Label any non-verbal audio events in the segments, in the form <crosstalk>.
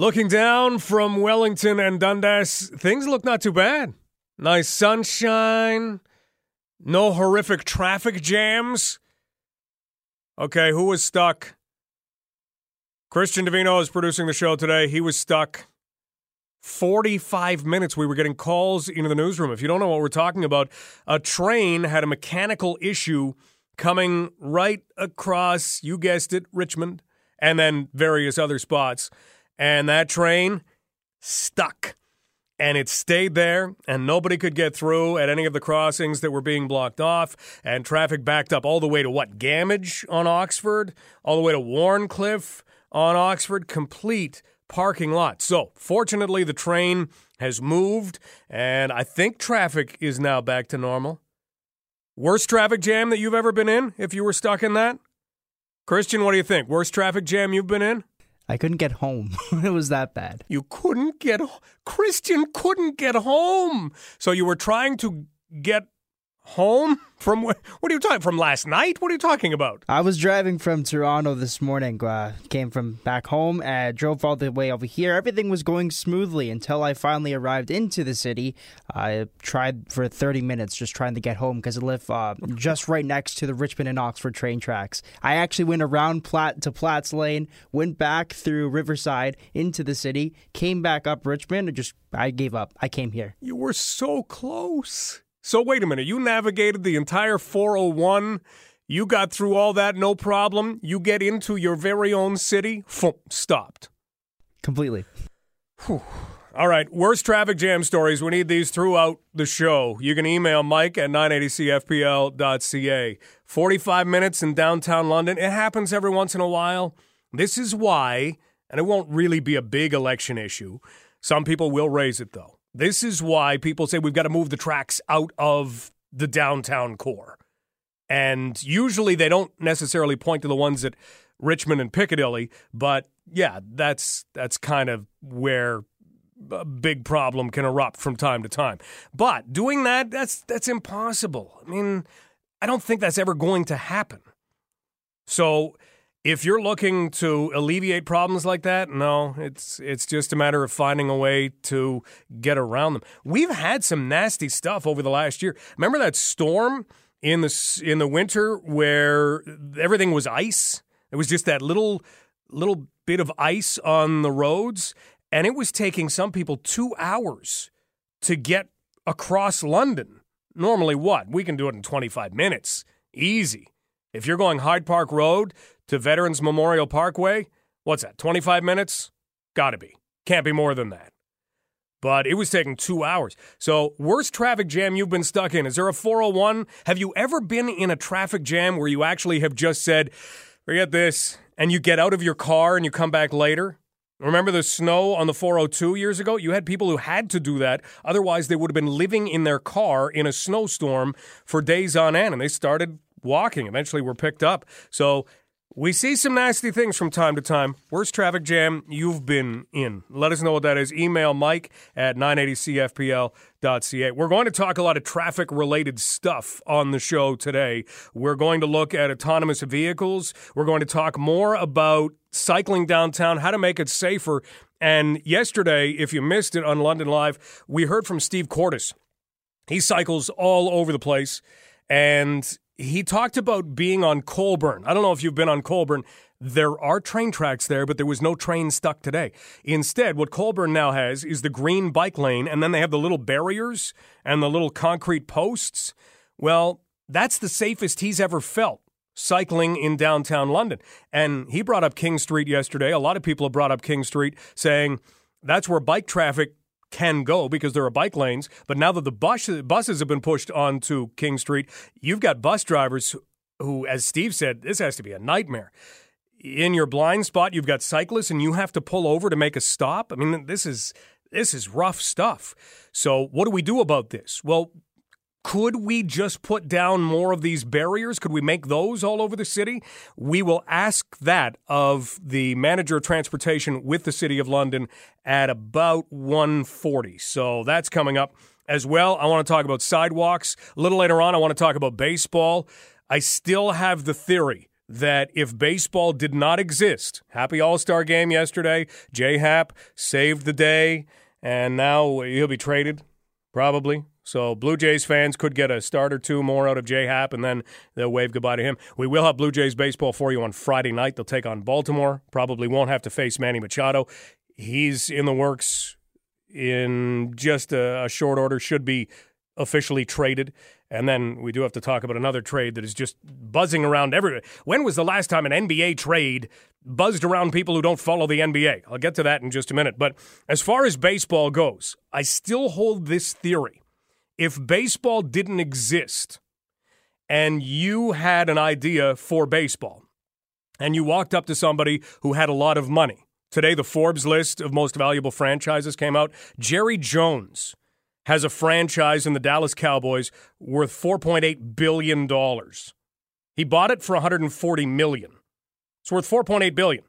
Looking down from Wellington and Dundas, things look not too bad. Nice sunshine, no horrific traffic jams. Okay, who was stuck? Christian Davino is producing the show today. He was stuck 45 minutes. We were getting calls into the newsroom. If you don't know what we're talking about, a train had a mechanical issue coming right across, you guessed it, Richmond, and then various other spots. And that train stuck. And it stayed there, and nobody could get through at any of the crossings that were being blocked off. And traffic backed up all the way to what? Gammage on Oxford? All the way to Wharncliffe on Oxford? Complete parking lot. So, fortunately, the train has moved, and I think traffic is now back to normal. Worst traffic jam that you've ever been in if you were stuck in that? Christian, what do you think? Worst traffic jam you've been in? I couldn't get home. <laughs> it was that bad. You couldn't get Christian couldn't get home. So you were trying to get home? From what are you talking from last night? What are you talking about? I was driving from toronto this morning uh, came from back home and drove all the way over here. Everything was going smoothly until i finally arrived into the city. I tried for 30 minutes just trying to get home because i live uh, just right next to the richmond and oxford train tracks. I actually went around platt to platts lane went back through riverside into the city came back up richmond and just i gave up. I came here. You were so close so wait a minute, you navigated the entire 401. You got through all that no problem. You get into your very own city, stopped. Completely. Whew. All right, worst traffic jam stories. We need these throughout the show. You can email Mike at 980cfpl.ca. 45 minutes in downtown London. It happens every once in a while. This is why, and it won't really be a big election issue. Some people will raise it, though. This is why people say we've got to move the tracks out of the downtown core. And usually they don't necessarily point to the ones at Richmond and Piccadilly, but yeah, that's that's kind of where a big problem can erupt from time to time. But doing that that's that's impossible. I mean, I don't think that's ever going to happen. So if you're looking to alleviate problems like that, no, it's it's just a matter of finding a way to get around them. We've had some nasty stuff over the last year. Remember that storm in the in the winter where everything was ice? It was just that little little bit of ice on the roads and it was taking some people 2 hours to get across London. Normally what? We can do it in 25 minutes. Easy. If you're going Hyde Park Road to Veterans Memorial Parkway, what's that, 25 minutes? Gotta be. Can't be more than that. But it was taking two hours. So, worst traffic jam you've been stuck in? Is there a 401? Have you ever been in a traffic jam where you actually have just said, forget this, and you get out of your car and you come back later? Remember the snow on the 402 years ago? You had people who had to do that. Otherwise, they would have been living in their car in a snowstorm for days on end, and they started walking. Eventually, were picked up. So, we see some nasty things from time to time. Worst traffic jam you've been in? Let us know what that is. Email Mike at 980cfpl.ca. We're going to talk a lot of traffic related stuff on the show today. We're going to look at autonomous vehicles. We're going to talk more about cycling downtown, how to make it safer. And yesterday, if you missed it on London Live, we heard from Steve Cordes. He cycles all over the place. And he talked about being on Colborne. I don't know if you've been on Colborne. There are train tracks there, but there was no train stuck today. Instead, what Colborne now has is the green bike lane, and then they have the little barriers and the little concrete posts. Well, that's the safest he's ever felt cycling in downtown London. And he brought up King Street yesterday. A lot of people have brought up King Street saying that's where bike traffic can go because there are bike lanes. But now that the bus, buses have been pushed onto King Street, you've got bus drivers who, as Steve said, this has to be a nightmare. In your blind spot, you've got cyclists, and you have to pull over to make a stop. I mean, this is this is rough stuff. So, what do we do about this? Well, could we just put down more of these barriers? Could we make those all over the city? We will ask that of the manager of transportation with the City of London at about 140. So that's coming up as well. I want to talk about sidewalks. A little later on, I want to talk about baseball. I still have the theory that if baseball did not exist, happy All Star game yesterday, J Happ saved the day, and now he'll be traded, probably. So Blue Jays fans could get a start or two more out of J Happ, and then they'll wave goodbye to him. We will have Blue Jays baseball for you on Friday night. They'll take on Baltimore. Probably won't have to face Manny Machado. He's in the works in just a, a short order. Should be officially traded. And then we do have to talk about another trade that is just buzzing around everywhere. When was the last time an NBA trade buzzed around people who don't follow the NBA? I'll get to that in just a minute. But as far as baseball goes, I still hold this theory. If baseball didn't exist and you had an idea for baseball and you walked up to somebody who had a lot of money, today the Forbes list of most valuable franchises came out. Jerry Jones has a franchise in the Dallas Cowboys worth 4.8 billion dollars. He bought it for 140 million. It's worth 4.8 billion.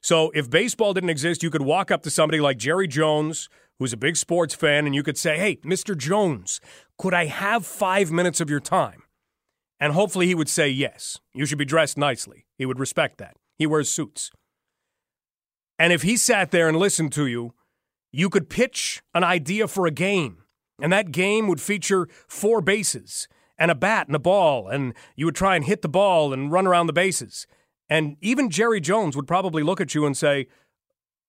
So if baseball didn't exist, you could walk up to somebody like Jerry Jones, who's a big sports fan, and you could say, "Hey, Mr. Jones, could I have 5 minutes of your time?" And hopefully he would say yes. You should be dressed nicely. He would respect that. He wears suits. And if he sat there and listened to you, you could pitch an idea for a game and that game would feature four bases and a bat and a ball, and you would try and hit the ball and run around the bases. And even Jerry Jones would probably look at you and say,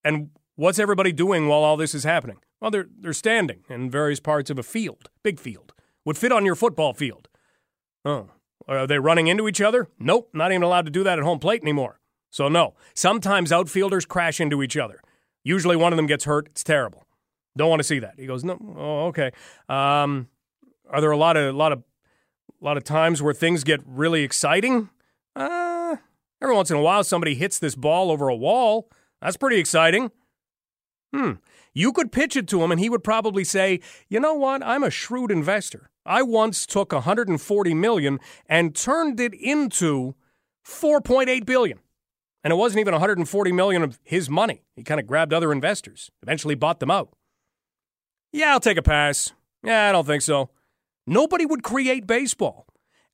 And what's everybody doing while all this is happening? Well, they're, they're standing in various parts of a field, big field, would fit on your football field. Oh, are they running into each other? Nope, not even allowed to do that at home plate anymore. So, no. Sometimes outfielders crash into each other. Usually one of them gets hurt. It's terrible. Don't want to see that. He goes, no, oh, okay. Um, are there a lot of, lot of, lot of times where things get really exciting? Uh, every once in a while, somebody hits this ball over a wall. That's pretty exciting. Hmm. You could pitch it to him, and he would probably say, "You know what? I'm a shrewd investor. I once took 140 million and turned it into 4.8 billion." And it wasn't even 140 million of his money. He kind of grabbed other investors, eventually bought them out. Yeah, I'll take a pass. Yeah, I don't think so. Nobody would create baseball.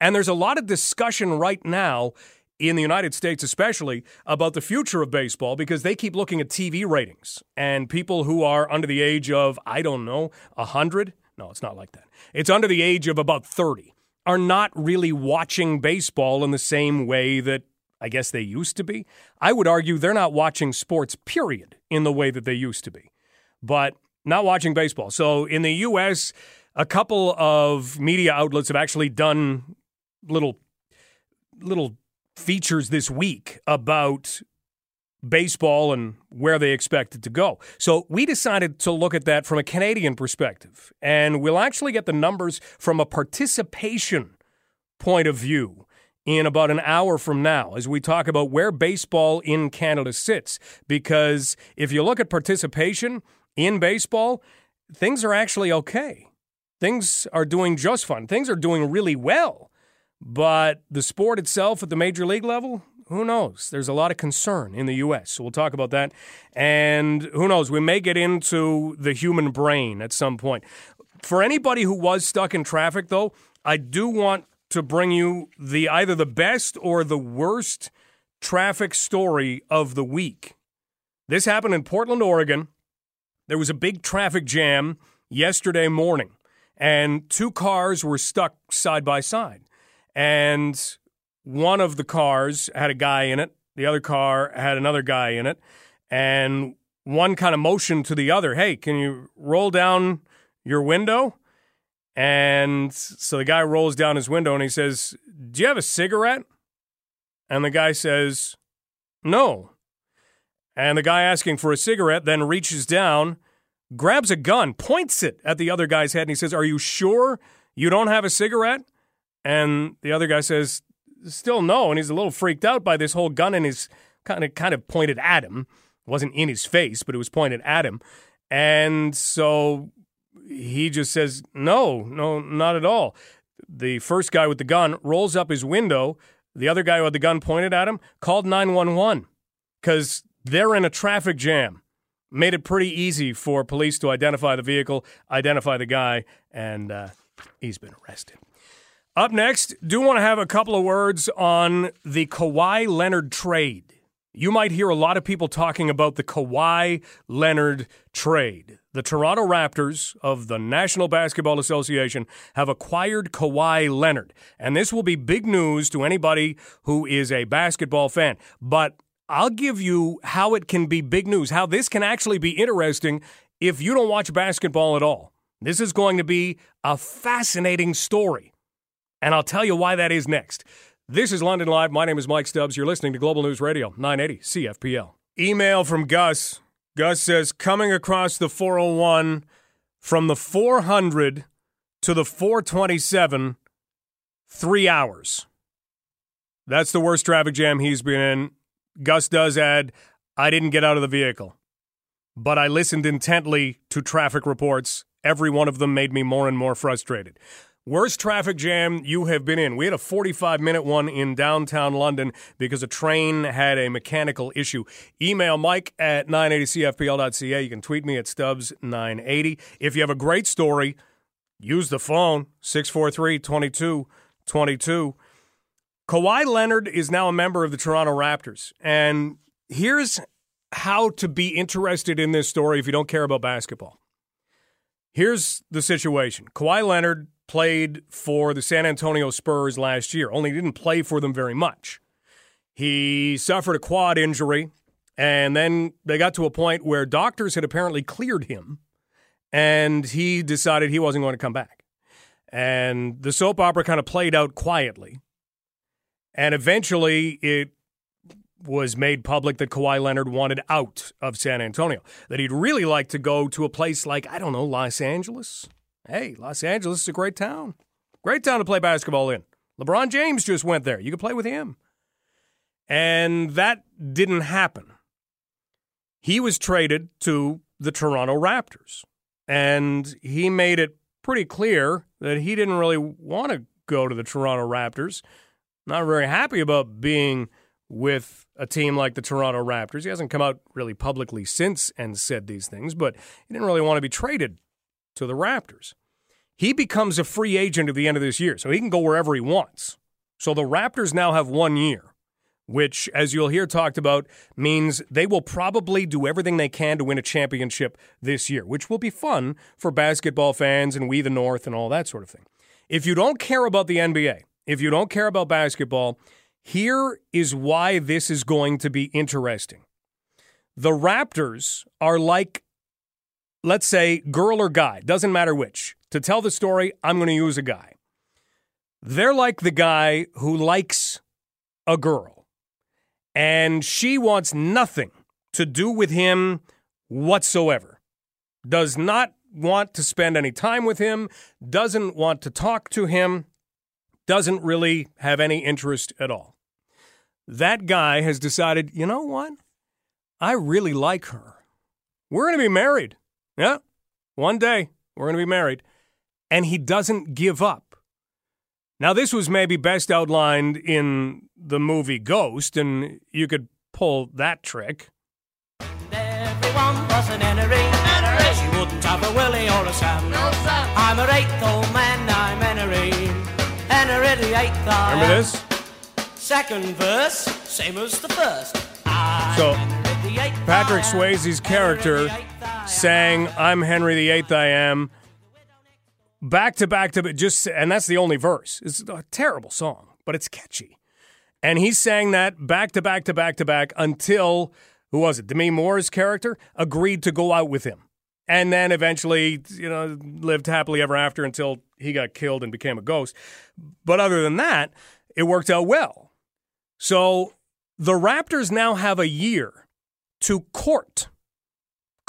And there's a lot of discussion right now in the United States, especially, about the future of baseball because they keep looking at TV ratings. And people who are under the age of, I don't know, 100? No, it's not like that. It's under the age of about 30 are not really watching baseball in the same way that I guess they used to be. I would argue they're not watching sports, period, in the way that they used to be. But not watching baseball. So in the U.S., a couple of media outlets have actually done little little features this week about baseball and where they expect it to go. So we decided to look at that from a Canadian perspective, and we'll actually get the numbers from a participation point of view in about an hour from now as we talk about where baseball in Canada sits. Because if you look at participation, in baseball, things are actually okay. Things are doing just fine. Things are doing really well. But the sport itself at the major league level, who knows? There's a lot of concern in the U.S. So we'll talk about that. And who knows? We may get into the human brain at some point. For anybody who was stuck in traffic, though, I do want to bring you the either the best or the worst traffic story of the week. This happened in Portland, Oregon. There was a big traffic jam yesterday morning, and two cars were stuck side by side. And one of the cars had a guy in it, the other car had another guy in it, and one kind of motioned to the other, Hey, can you roll down your window? And so the guy rolls down his window and he says, Do you have a cigarette? And the guy says, No. And the guy asking for a cigarette then reaches down, grabs a gun, points it at the other guy's head, and he says, Are you sure you don't have a cigarette? And the other guy says, Still no. And he's a little freaked out by this whole gun in his kind of kind of pointed at him. It wasn't in his face, but it was pointed at him. And so he just says, No, no, not at all. The first guy with the gun rolls up his window. The other guy with the gun pointed at him called 911 because they're in a traffic jam. Made it pretty easy for police to identify the vehicle, identify the guy, and uh, he's been arrested. Up next, do want to have a couple of words on the Kawhi Leonard trade. You might hear a lot of people talking about the Kawhi Leonard trade. The Toronto Raptors of the National Basketball Association have acquired Kawhi Leonard. And this will be big news to anybody who is a basketball fan. But I'll give you how it can be big news, how this can actually be interesting if you don't watch basketball at all. This is going to be a fascinating story. And I'll tell you why that is next. This is London Live. My name is Mike Stubbs. You're listening to Global News Radio, 980 CFPL. Email from Gus. Gus says, coming across the 401 from the 400 to the 427, three hours. That's the worst traffic jam he's been in. Gus does add, I didn't get out of the vehicle, but I listened intently to traffic reports. Every one of them made me more and more frustrated. Worst traffic jam you have been in. We had a 45 minute one in downtown London because a train had a mechanical issue. Email mike at 980cfpl.ca. You can tweet me at Stubbs980. If you have a great story, use the phone 643 2222. Kawhi Leonard is now a member of the Toronto Raptors. And here's how to be interested in this story if you don't care about basketball. Here's the situation Kawhi Leonard played for the San Antonio Spurs last year, only he didn't play for them very much. He suffered a quad injury, and then they got to a point where doctors had apparently cleared him, and he decided he wasn't going to come back. And the soap opera kind of played out quietly. And eventually it was made public that Kawhi Leonard wanted out of San Antonio, that he'd really like to go to a place like, I don't know, Los Angeles Hey, Los Angeles is a great town. Great town to play basketball in. LeBron James just went there. You could play with him. And that didn't happen. He was traded to the Toronto Raptors. And he made it pretty clear that he didn't really want to go to the Toronto Raptors. Not very happy about being with a team like the Toronto Raptors. He hasn't come out really publicly since and said these things, but he didn't really want to be traded to the Raptors. He becomes a free agent at the end of this year, so he can go wherever he wants. So the Raptors now have one year, which, as you'll hear talked about, means they will probably do everything they can to win a championship this year, which will be fun for basketball fans and we the North and all that sort of thing. If you don't care about the NBA, if you don't care about basketball, here is why this is going to be interesting. The Raptors are like, let's say, girl or guy, doesn't matter which. To tell the story, I'm going to use a guy. They're like the guy who likes a girl, and she wants nothing to do with him whatsoever. Does not want to spend any time with him, doesn't want to talk to him, doesn't really have any interest at all. That guy has decided, you know what? I really like her. We're going to be married. Yeah, one day we're going to be married and he doesn't give up. Now, this was maybe best outlined in the movie Ghost, and you could pull that trick. Everyone was an Henry. Henry. She wouldn't have a Willie or a Sam. No, Sam. I'm an eighth old man, I'm Henry. Henry the eighth. I Remember this? Second verse, same as the first. I'm So, Henry the eighth Patrick I am. Swayze's character The eighth sang I'm Henry VIII I am back to back to just and that's the only verse. It's a terrible song, but it's catchy. And he sang that back to back to back to back until who was it? Demi Moore's character agreed to go out with him. And then eventually, you know, lived happily ever after until he got killed and became a ghost. But other than that, it worked out well. So the Raptors now have a year to court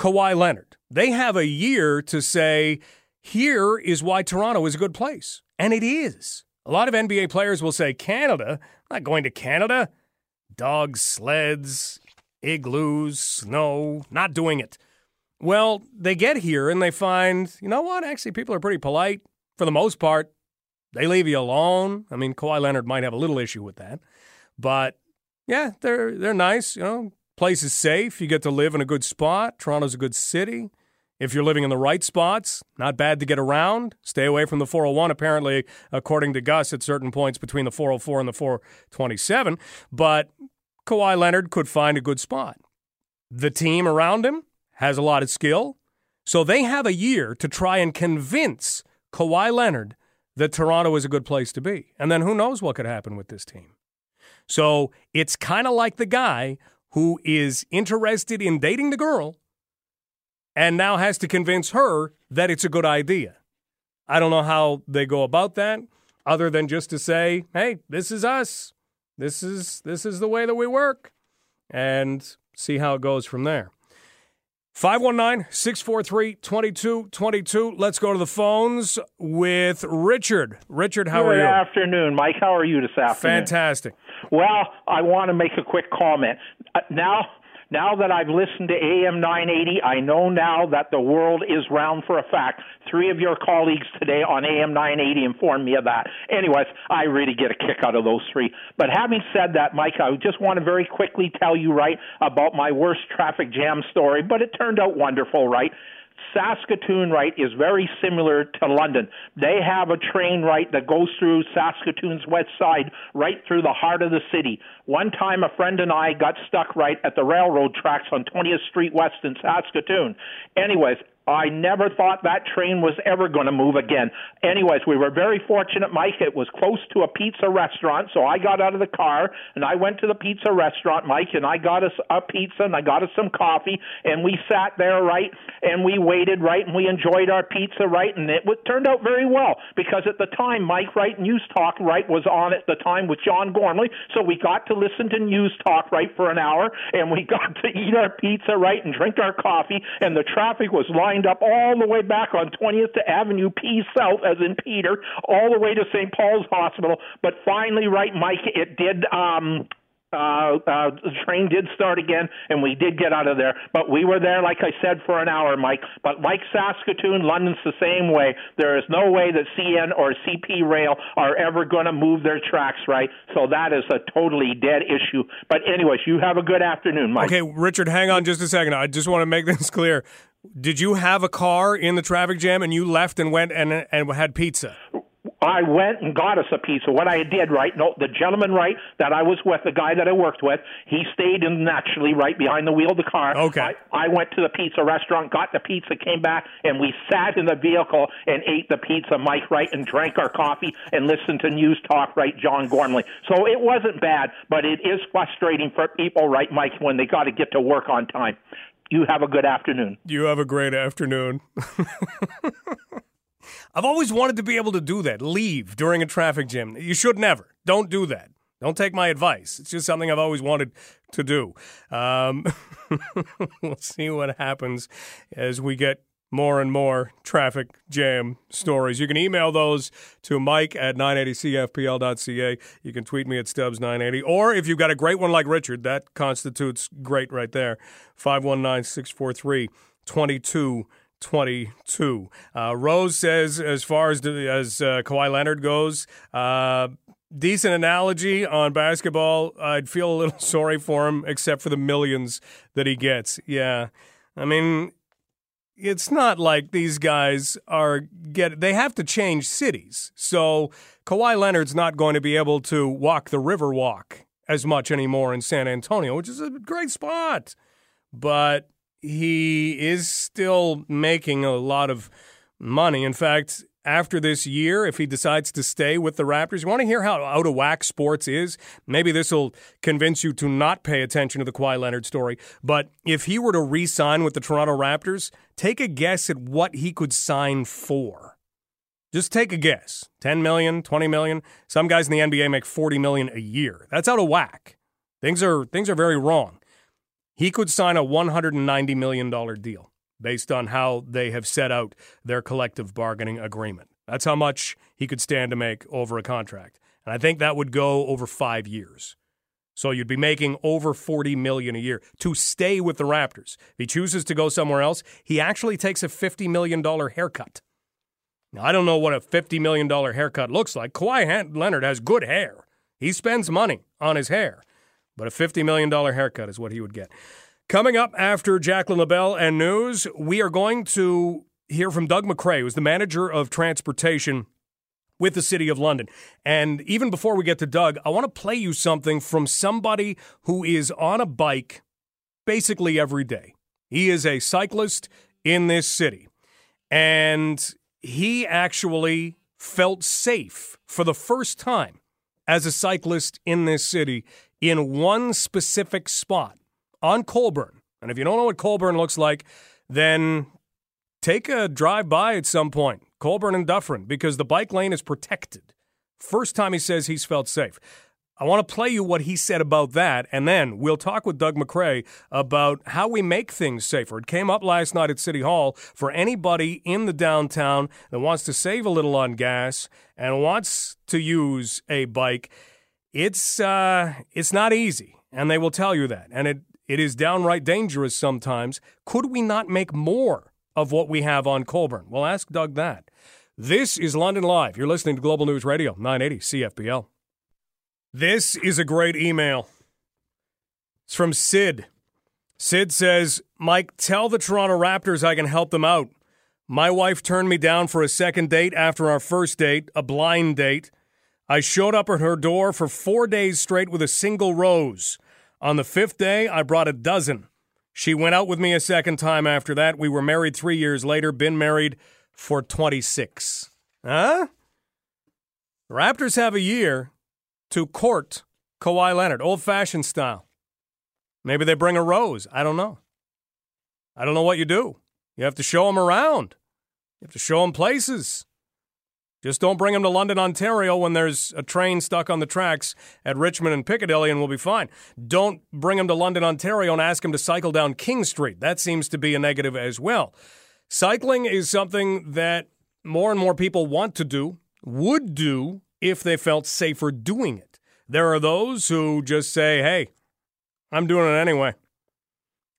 Kawhi Leonard. They have a year to say, here is why Toronto is a good place. And it is. A lot of NBA players will say, Canada? I'm not going to Canada. Dogs, sleds, igloos, snow, not doing it. Well, they get here and they find, you know what? Actually, people are pretty polite for the most part. They leave you alone. I mean, Kawhi Leonard might have a little issue with that. But yeah, they're they're nice. You know, place is safe. You get to live in a good spot. Toronto's a good city. If you're living in the right spots, not bad to get around. Stay away from the 401, apparently, according to Gus, at certain points between the 404 and the 427. But Kawhi Leonard could find a good spot. The team around him has a lot of skill. So they have a year to try and convince Kawhi Leonard that Toronto is a good place to be. And then who knows what could happen with this team. So it's kind of like the guy who is interested in dating the girl and now has to convince her that it's a good idea. I don't know how they go about that other than just to say, "Hey, this is us. This is this is the way that we work." And see how it goes from there. 519-643-2222. Let's go to the phones with Richard. Richard, how Good are you? Good afternoon, Mike. How are you this afternoon? Fantastic. Well, I want to make a quick comment. Uh, now, now that I've listened to AM 980, I know now that the world is round for a fact. Three of your colleagues today on AM 980 informed me of that. Anyways, I really get a kick out of those three. But having said that, Mike, I just want to very quickly tell you, right, about my worst traffic jam story, but it turned out wonderful, right? Saskatoon, right, is very similar to London. They have a train, right, that goes through Saskatoon's west side, right through the heart of the city. One time, a friend and I got stuck right at the railroad tracks on 20th Street West in Saskatoon. Anyways, I never thought that train was ever going to move again. Anyways, we were very fortunate, Mike. It was close to a pizza restaurant, so I got out of the car and I went to the pizza restaurant, Mike, and I got us a pizza and I got us some coffee, and we sat there, right, and we waited, right, and we enjoyed our pizza, right, and it turned out very well because at the time, Mike, right, News Talk, right, was on at the time with John Gormley, so we got to listen to News Talk, right, for an hour, and we <laughs> got to eat our pizza, right, and drink our coffee, and the traffic was lined up all the way back on 20th Avenue P South, as in Peter, all the way to St. Paul's Hospital. But finally, right, Mike, it did. Um, uh, uh, the train did start again, and we did get out of there. But we were there, like I said, for an hour, Mike. But like Saskatoon, London's the same way. There is no way that CN or CP Rail are ever going to move their tracks, right? So that is a totally dead issue. But anyways, you have a good afternoon, Mike. Okay, Richard, hang on just a second. I just want to make this <laughs> clear. Did you have a car in the traffic jam and you left and went and and had pizza? I went and got us a pizza. What I did, right? No, the gentleman, right, that I was with, the guy that I worked with, he stayed in naturally right behind the wheel of the car. Okay. I, I went to the pizza restaurant, got the pizza, came back, and we sat in the vehicle and ate the pizza, Mike, right, and drank our coffee and listened to news talk, right, John Gormley. So it wasn't bad, but it is frustrating for people, right, Mike, when they got to get to work on time. You have a good afternoon. You have a great afternoon. <laughs> I've always wanted to be able to do that. Leave during a traffic jam. You should never. Don't do that. Don't take my advice. It's just something I've always wanted to do. Um, <laughs> we'll see what happens as we get more and more traffic jam stories. You can email those to mike at 980cfpl.ca. You can tweet me at Stubbs980. Or if you've got a great one like Richard, that constitutes great right there. 519 643 2222. Uh, Rose says, as far as, as uh, Kawhi Leonard goes, uh, decent analogy on basketball. I'd feel a little <laughs> sorry for him, except for the millions that he gets. Yeah. I mean, it's not like these guys are get they have to change cities. So Kawhi Leonard's not going to be able to walk the river walk as much anymore in San Antonio, which is a great spot. But he is still making a lot of money. In fact, after this year, if he decides to stay with the Raptors, you want to hear how out of whack sports is? Maybe this will convince you to not pay attention to the Kawhi Leonard story. But if he were to re sign with the Toronto Raptors, take a guess at what he could sign for. Just take a guess 10 million, 20 million. Some guys in the NBA make 40 million a year. That's out of whack. Things are, things are very wrong. He could sign a $190 million deal based on how they have set out their collective bargaining agreement. That's how much he could stand to make over a contract. And I think that would go over 5 years. So you'd be making over 40 million a year to stay with the Raptors. If he chooses to go somewhere else, he actually takes a 50 million dollar haircut. Now I don't know what a 50 million dollar haircut looks like. Kawhi Leonard has good hair. He spends money on his hair. But a $50 million haircut is what he would get. Coming up after Jacqueline LaBelle and news, we are going to hear from Doug McCrae, who's the manager of transportation with the City of London. And even before we get to Doug, I want to play you something from somebody who is on a bike basically every day. He is a cyclist in this city. And he actually felt safe for the first time as a cyclist in this city in one specific spot on Colborne. And if you don't know what Colborne looks like, then take a drive by at some point, Colborne and Dufferin, because the bike lane is protected. First time he says he's felt safe. I want to play you what he said about that, and then we'll talk with Doug McCrae about how we make things safer. It came up last night at City Hall for anybody in the downtown that wants to save a little on gas and wants to use a bike. It's uh, it's not easy, and they will tell you that, and it it is downright dangerous sometimes. Could we not make more of what we have on Colborne? Well, ask Doug that. This is London Live. You're listening to Global News Radio, 980 CFPL. This is a great email. It's from Sid. Sid says, Mike, tell the Toronto Raptors I can help them out. My wife turned me down for a second date after our first date, a blind date. I showed up at her door for four days straight with a single rose. On the fifth day, I brought a dozen. She went out with me a second time after that. We were married three years later, been married for 26. Huh? The Raptors have a year to court Kawhi Leonard, old fashioned style. Maybe they bring a rose. I don't know. I don't know what you do. You have to show them around, you have to show them places. Just don't bring them to London, Ontario when there's a train stuck on the tracks at Richmond and Piccadilly and we'll be fine. Don't bring them to London, Ontario and ask them to cycle down King Street. That seems to be a negative as well. Cycling is something that more and more people want to do, would do, if they felt safer doing it. There are those who just say, hey, I'm doing it anyway.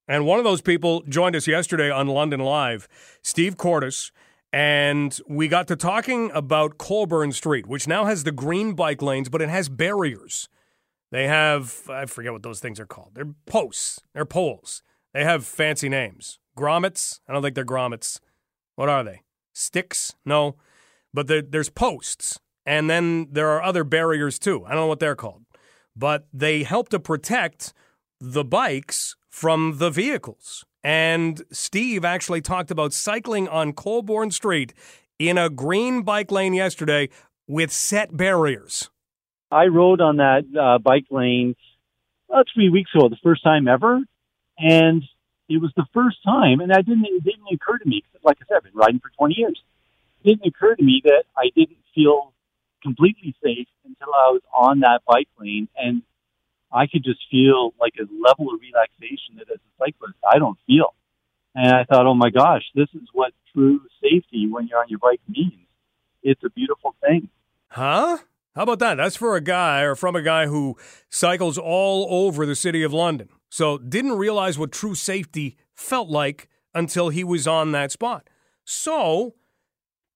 And one of those people joined us yesterday on London Live, Steve Cordes, and we got to talking about Colborne Street, which now has the green bike lanes, but it has barriers. They have, I forget what those things are called. They're posts, they're poles. They have fancy names. Grommets? I don't think they're grommets. What are they? Sticks? No. But there's posts. And then there are other barriers too. I don't know what they're called. But they help to protect the bikes from the vehicles. And Steve actually talked about cycling on Colborne Street in a green bike lane yesterday with set barriers. I rode on that uh, bike lane uh, three weeks ago, the first time ever. And it was the first time, and that didn't, it didn't occur to me, like I said, I've been riding for 20 years. It didn't occur to me that I didn't feel completely safe until I was on that bike lane and I could just feel like a level of relaxation that as a cyclist I don't feel. And I thought, oh my gosh, this is what true safety when you're on your bike means. It's a beautiful thing. Huh? How about that? That's for a guy or from a guy who cycles all over the city of London. So didn't realize what true safety felt like until he was on that spot. So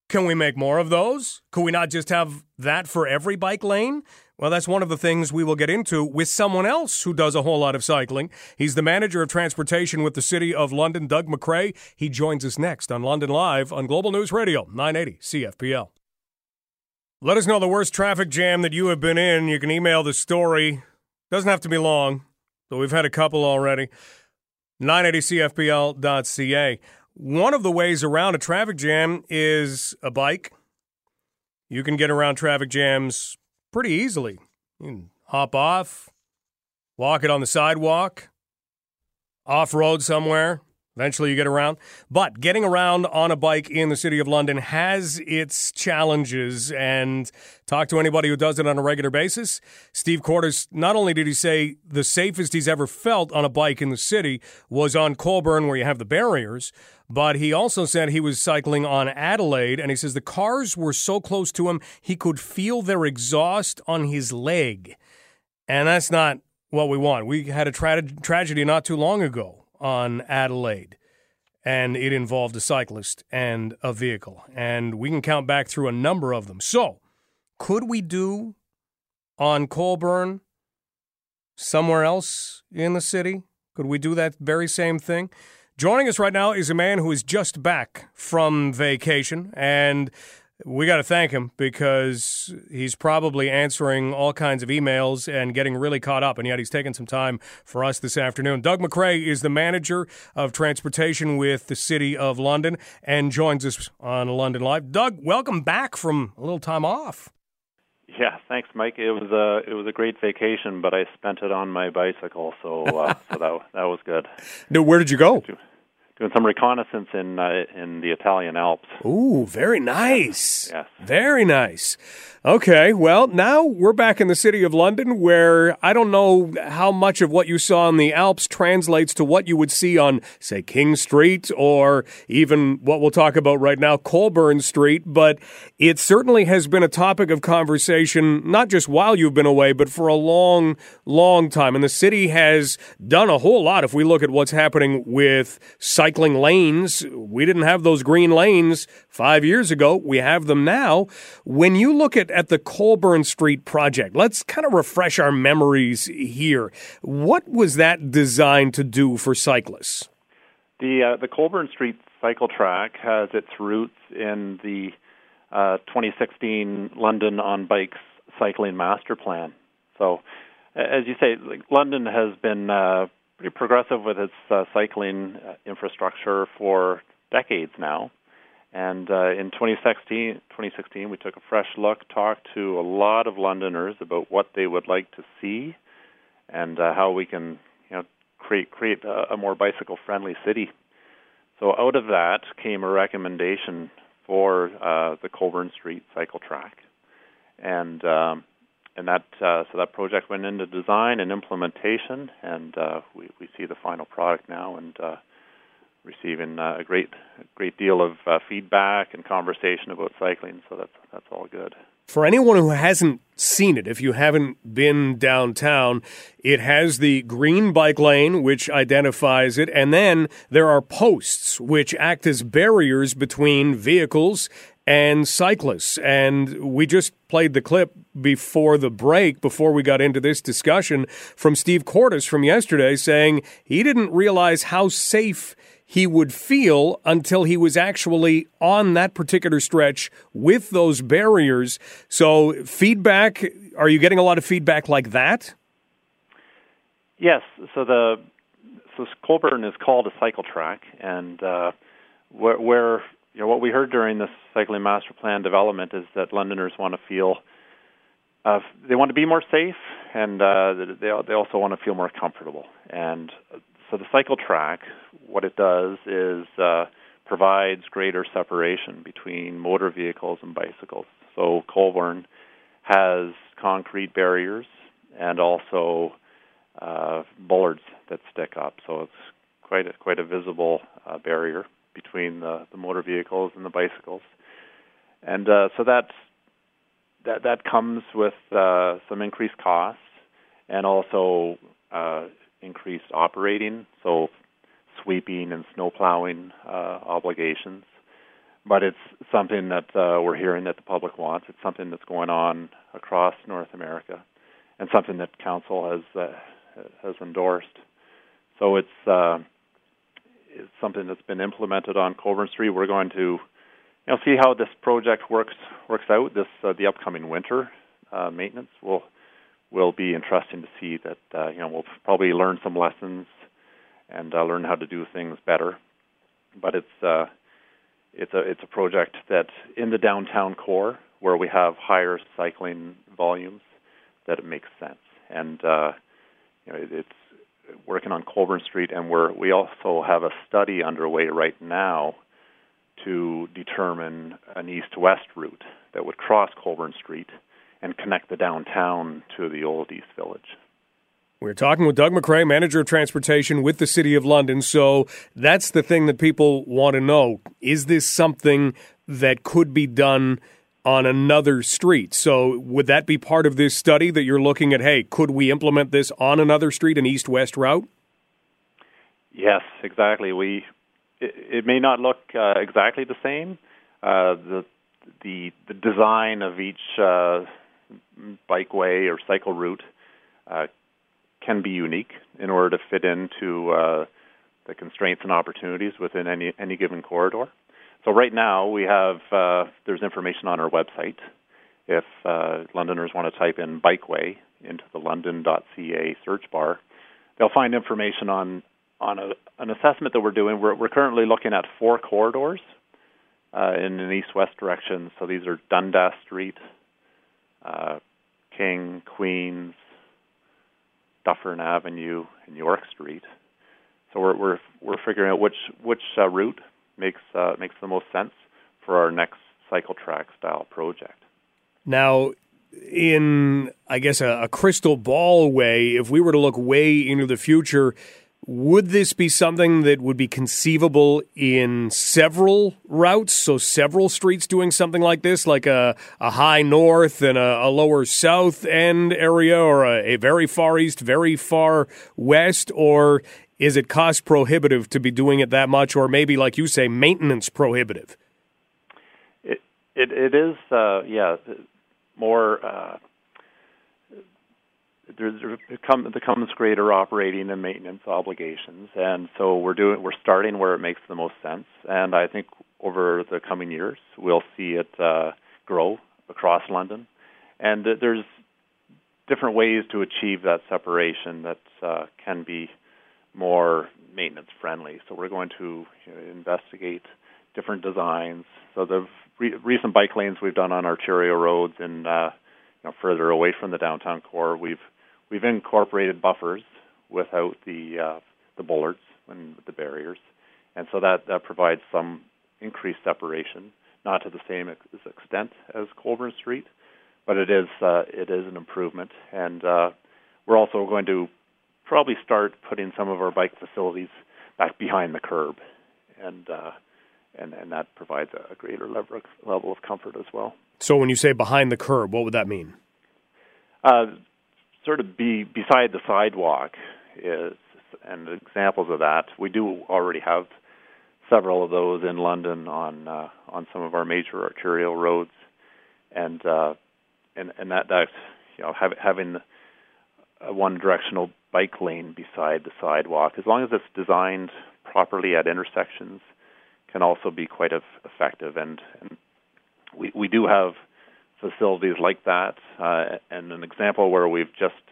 can we make more of those? Could we not just have that for every bike lane? Well, that's one of the things we will get into with someone else who does a whole lot of cycling. He's the manager of transportation with the City of London, Doug McCrae. He joins us next on London Live on Global News Radio, 980 CFPL. Let us know the worst traffic jam that you have been in. You can email the story. Doesn't have to be long, but we've had a couple already. 980CFPL.ca. One of the ways around a traffic jam is a bike. You can get around traffic jams pretty easily. You can hop off, walk it on the sidewalk, off road somewhere, Eventually, you get around. But getting around on a bike in the city of London has its challenges. And talk to anybody who does it on a regular basis. Steve Cordes, not only did he say the safest he's ever felt on a bike in the city was on Colborne, where you have the barriers, but he also said he was cycling on Adelaide. And he says the cars were so close to him, he could feel their exhaust on his leg. And that's not what we want. We had a tra- tragedy not too long ago on Adelaide, and it involved a cyclist and a vehicle. And we can count back through a number of them. So, could we do on Colborne somewhere else in the city? Could we do that very same thing? Joining us right now is a man who is just back from vacation, and we got to thank him because he's probably answering all kinds of emails and getting really caught up, and yet he's taking some time for us this afternoon. Doug McRae is the manager of transportation with the City of London and joins us on London Live. Doug, welcome back from a little time off. <laughs> Yeah, thanks, Mike. It was a it was a great vacation, but I spent it on my bicycle, so uh, <laughs> so that that was good. No, where did you go? doing some reconnaissance in uh, in the Italian Alps. Ooh, very nice. Yes. Very nice. Okay, well, now we're back in the city of London where I don't know how much of what you saw in the Alps translates to what you would see on, say, King Street or even what we'll talk about right now, Colborne Street, but it certainly has been a topic of conversation, not just while you've been away, but for a long, long time. And the city has done a whole lot if we look at what's happening with cycling lanes. We didn't have those green lanes five years ago, we have them now. When you look at at the Colborne Street project. Let's kind of refresh our memories here. What was that designed to do for cyclists? The uh, the Colborne Street cycle track has its roots in the uh, 2016 London on Bikes cycling master plan. So, as you say, London has been uh, pretty progressive with its uh, cycling uh, infrastructure for decades now. And uh, in 2016, 2016, we took a fresh look, talked to a lot of Londoners about what they would like to see, and uh, how we can, you know, create create a, a more bicycle-friendly city. So out of that came a recommendation for uh, the Colborne Street cycle track, and um, and that uh, so that project went into design and implementation, and uh, we we see the final product now, and uh, receiving uh, a great great deal of uh, feedback and conversation about cycling. So that's that's all good. For anyone who hasn't seen it, if you haven't been downtown, it has the green bike lane, which identifies it, and then there are posts which act as barriers between vehicles and cyclists. And we just played the clip before the break, before we got into this discussion, from Steve Cordes from yesterday saying he didn't realize how safe he would feel until he was actually on that particular stretch with those barriers. So, feedback are you getting a lot of feedback like that? Yes. So, the so Colborne is called a cycle track, and uh, where, where you know what we heard during this cycling master plan development is that Londoners want to feel uh, they want to be more safe, and uh, they they also want to feel more comfortable. And so the cycle track, what it does is uh, provides greater separation between motor vehicles and bicycles. So Colborne has concrete barriers and also uh, bollards that stick up. So it's quite a, quite a visible uh, barrier between the, the motor vehicles and the bicycles. And uh, so that's that that comes with uh, some increased costs and also uh, increased operating, so sweeping and snow plowing uh, obligations. But it's something that uh, we're hearing that the public wants. It's something that's going on across North America, and something that council has uh, has endorsed. So it's it's something that's been implemented on Colborne Street. We're going to you know see how this project works works out this uh, the upcoming winter uh, maintenance. We'll will be interesting to see that uh, you know we'll probably learn some lessons and uh, learn how to do things better. But it's uh, it's a it's a project that in the downtown core where we have higher cycling volumes that it makes sense. And uh, you know it, it's working on Colborne Street, and we're we also have a study underway right now to determine an east-west route that would cross Colborne Street and connect the downtown to the old East Village. We're talking with Doug McRae, manager of transportation with the City of London. So that's the thing that people want to know. Is this something that could be done on another street? So would that be part of this study that you're looking at? Hey, could we implement this on another street, an east west route? Yes, exactly. We it, it may not look uh, exactly the same. Uh, the the the design of each uh, bikeway or cycle route uh, can be unique in order to fit into uh, the constraints and opportunities within any any given corridor. So right now we have uh, there's information on our website. If uh, Londoners want to type in bikeway into the london.ca search bar, they'll find information on on a, an assessment that we're doing. We're, we're currently looking at four corridors uh, in an east-west direction. So these are Dundas Street, uh, King, Queens, Dufferin Avenue, and York Street. So we're we're we're figuring out which which uh, route makes uh, makes the most sense for our next cycle track style project. Now, in I guess a, a crystal ball way, if we were to look way into the future, would this be something that would be conceivable in several routes? So, several streets doing something like this, like a, a high north and a, a lower south end area, or a, a, very far east, very far west? Or is it cost prohibitive to be doing it that much, or maybe, like you say, maintenance prohibitive? It it, it is, uh, yeah, more. Uh, there, there comes greater operating and maintenance obligations, and so we're doing we're starting where it makes the most sense. And I think over the coming years we'll see it uh, grow across London, and there's different ways to achieve that separation that uh, can be more maintenance friendly. So we're going to investigate different designs. So the re- recent bike lanes we've done on arterial roads and uh, you know, further away from the downtown core, we've we've incorporated buffers without the uh, the bollards and the barriers, and so that that provides some increased separation, not to the same ex- extent as Colborne Street, but it is uh, it is an improvement, and uh, we're also going to probably start putting some of our bike facilities back behind the curb, and uh, and and that provides a greater level level of comfort as well. So when you say behind the curb, what would that mean? Uh, sort of be beside the sidewalk is and examples of that. We do already have several of those in London on uh, on some of our major arterial roads, and uh, and and that that you know have, having a one directional bike lane beside the sidewalk, as long as it's designed properly at intersections, can also be quite effective. And, and we we do have facilities like that. Uh, and an example where we've just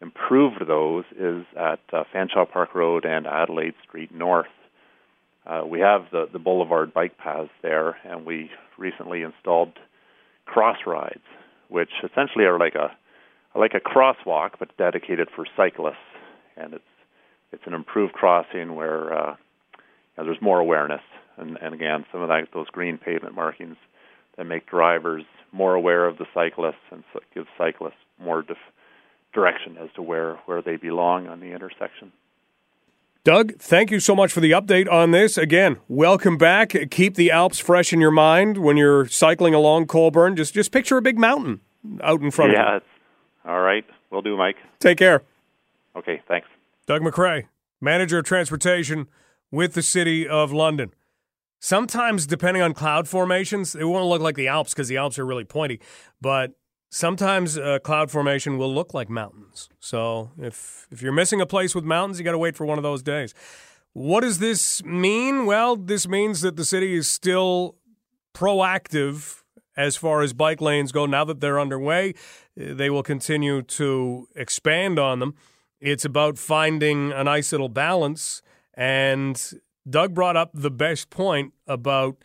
improved those is at uh, Fanshawe Park Road and Adelaide Street North. Uh, we have the, the boulevard bike paths there, and we recently installed cross rides, which essentially are like a like a crosswalk but dedicated for cyclists, and it's it's an improved crossing where uh, you know, there's more awareness, and, and again, some of that those green pavement markings that make drivers more aware of the cyclists and so give cyclists more def- direction as to where, where they belong on the intersection. Doug, thank you so much for the update on this. Again, welcome back. Keep the Alps fresh in your mind when you're cycling along Colborne. Just just picture a big mountain out in front yeah, of you. All right. Will do, Mike. Take care. Okay, thanks. Doug MacRae, manager of transportation with the City of London. Sometimes, depending on cloud formations, it won't look like the Alps because the Alps are really pointy. But sometimes a cloud formation will look like mountains. So if if you're missing a place with mountains, you got to wait for one of those days. What does this mean? Well, this means that the city is still proactive as far as bike lanes go. Now that they're underway, they will continue to expand on them. It's about finding a nice little balance and Doug brought up the best point about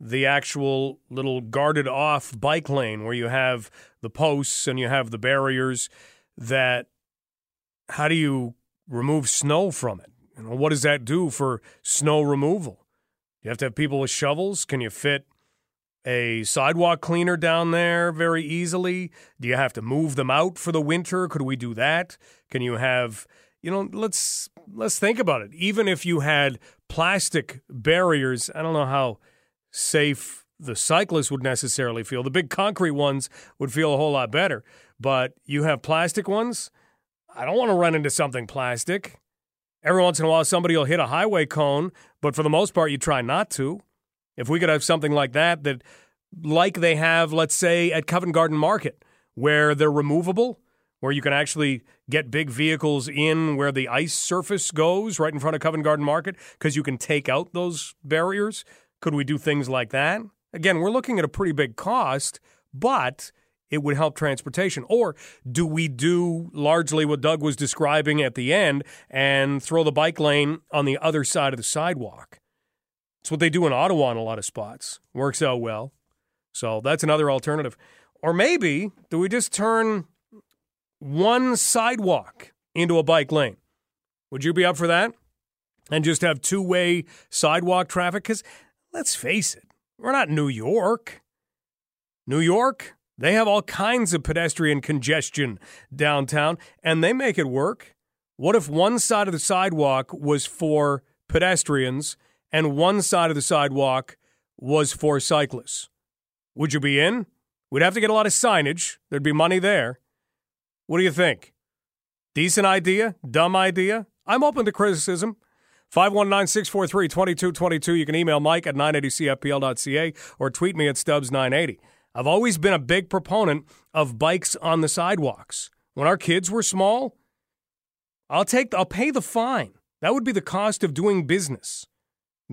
the actual little guarded off bike lane where you have the posts and you have the barriers that how do you remove snow from it? You know, what does that do for snow removal? You have to have people with shovels. Can you fit a sidewalk cleaner down there very easily? Do you have to move them out for the winter? Could we do that? Can you have you know, let's let's think about it. Even if you had plastic barriers, I don't know how safe the cyclists would necessarily feel. The big concrete ones would feel a whole lot better, but you have plastic ones. I don't want to run into something plastic. Every once in a while, somebody will hit a highway cone, but for the most part, you try not to. If we could have something like that, that like they have, let's say, at Covent Garden Market, where they're removable, where you can actually get big vehicles in where the ice surface goes right in front of Covent Garden Market because you can take out those barriers? Could we do things like that? Again, we're looking at a pretty big cost, but it would help transportation? Or do we do largely what Doug was describing at the end and throw the bike lane on the other side of the sidewalk? It's what they do in Ottawa in a lot of spots. Works out well. So that's another alternative. Or maybe do we just turn one sidewalk into a bike lane? Would you be up for that? And just have two way sidewalk traffic? Because let's face it, we're not New York. New York, they have all kinds of pedestrian congestion downtown, and they make it work. What if one side of the sidewalk was for pedestrians and one side of the sidewalk was for cyclists? Would you be in? We'd have to get a lot of signage. There'd be money there. What do you think? Decent idea? Dumb idea? I'm open to criticism. 519 643 2222. You can email Mike at 980cfpl.ca or tweet me at Stubbs980. I've always been a big proponent of bikes on the sidewalks. When our kids were small, I'll take I'll pay the fine. That would be the cost of doing business.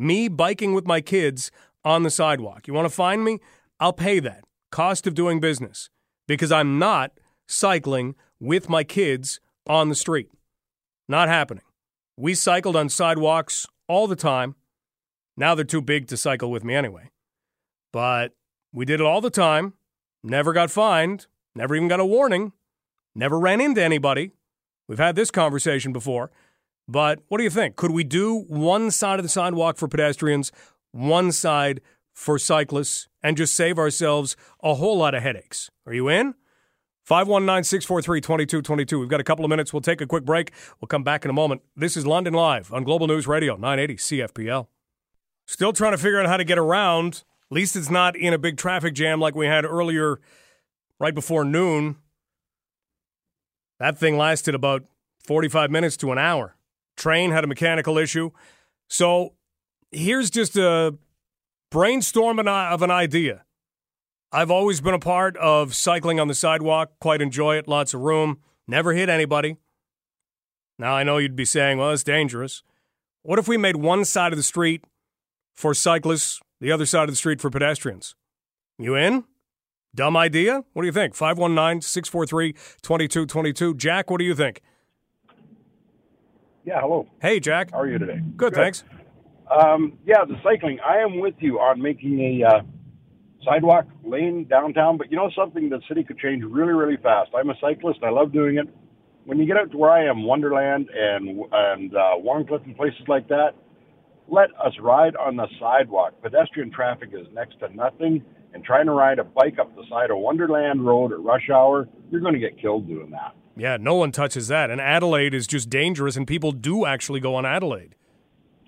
Me biking with my kids on the sidewalk. You want to find me? I'll pay that. Cost of doing business because I'm not cycling with my kids on the street. Not happening. We cycled on sidewalks all the time. Now they're too big to cycle with me anyway. But we did it all the time, never got fined, never even got a warning, never ran into anybody. We've had this conversation before. But what do you think? Could we do one side of the sidewalk for pedestrians, one side for cyclists, and just save ourselves a whole lot of headaches? Are you in? 519 643 2222. We've got a couple of minutes. We'll take a quick break. We'll come back in a moment. This is London Live on Global News Radio, 980 CFPL. Still trying to figure out how to get around at least it's not in a big traffic jam like we had earlier, right before noon. That thing lasted about 45 minutes to an hour. Train had a mechanical issue. So here's just a brainstorm of an idea. I've always been a part of cycling on the sidewalk, quite enjoy it, lots of room, never hit anybody. Now I know you'd be saying, well, it's dangerous. What if we made one side of the street for cyclists, the other side of the street for pedestrians. You in? Dumb idea? What do you think? 519 643 2222. Jack, what do you think? Yeah, hello. Hey, Jack. How are you today? Good, Good. thanks. Um, yeah, the cycling. I am with you on making a uh, sidewalk lane downtown, but you know something the city could change really, really fast. I'm a cyclist. I love doing it. When you get out to where I am, Wonderland and and uh, Wharncliffe and places like that, let us ride on the sidewalk. Pedestrian traffic is next to nothing, and trying to ride a bike up the side of Wonderland Road at rush hour, you're going to get killed doing that. Yeah, no one touches that. And Adelaide is just dangerous, and people do actually go on Adelaide.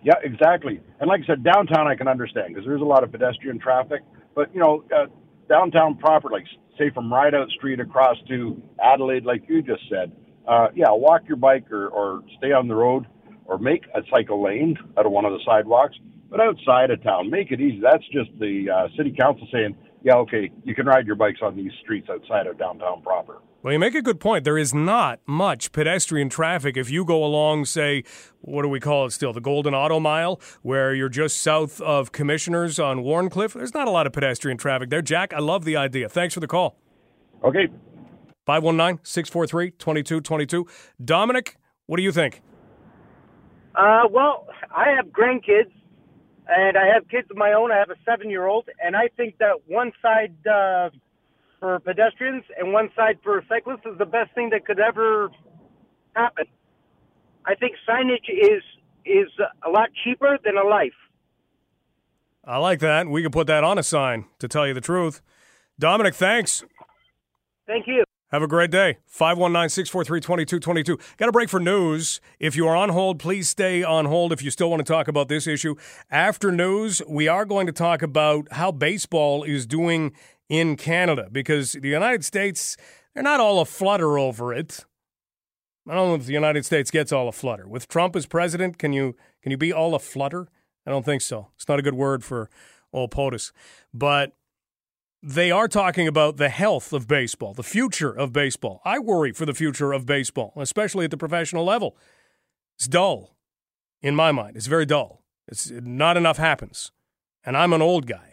Yeah, exactly. And like I said, downtown I can understand because there's a lot of pedestrian traffic. But, you know, uh, downtown proper, like say from Ridout Street across to Adelaide, like you just said, uh, yeah, walk your bike or, or stay on the road or make a cycle lane out of one of the sidewalks, but outside of town, make it easy. That's just the uh, city council saying, yeah, okay, you can ride your bikes on these streets outside of downtown proper. Well, you make a good point. There is not much pedestrian traffic if you go along, say, what do we call it still? The Golden Auto Mile, where you're just south of Commissioners on Wharncliffe. There's not a lot of pedestrian traffic there. Jack, I love the idea. Thanks for the call. Okay. 519 643 2222. Dominic, what do you think? Uh, well, I have grandkids, and I have kids of my own. I have a seven-year-old, and I think that one side uh, for pedestrians and one side for cyclists is the best thing that could ever happen. I think signage is is a lot cheaper than a life. I like that. We can put that on a sign. To tell you the truth, Dominic, thanks. Thank you. Have a great day. 519 643 2222. Got a break for news. If you are on hold, please stay on hold if you still want to talk about this issue. After news, we are going to talk about how baseball is doing in Canada because the United States, they're not all a flutter over it. I don't know if the United States gets all a flutter. With Trump as president, can you can you be all a flutter? I don't think so. It's not a good word for old POTUS. But they are talking about the health of baseball, the future of baseball. I worry for the future of baseball, especially at the professional level. It's dull, in my mind. It's very dull. It's not enough happens, and I'm an old guy,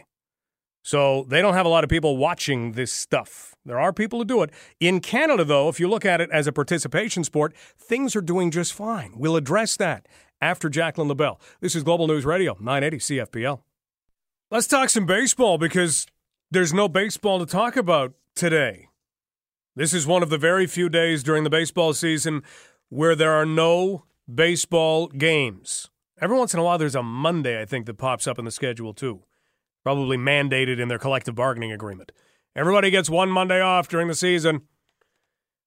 so they don't have a lot of people watching this stuff. There are people who do it. In Canada, though, if you look at it as a participation sport, things are doing just fine. We'll address that after Jacqueline LaBelle. This is Global News Radio, 980 CFPL. Let's talk some baseball because there's no baseball to talk about today. This is one of the very few days during the baseball season where there are no baseball games. Every once in a while, there's a Monday, I think, that pops up in the schedule, too. Probably mandated in their collective bargaining agreement. Everybody gets one Monday off during the season.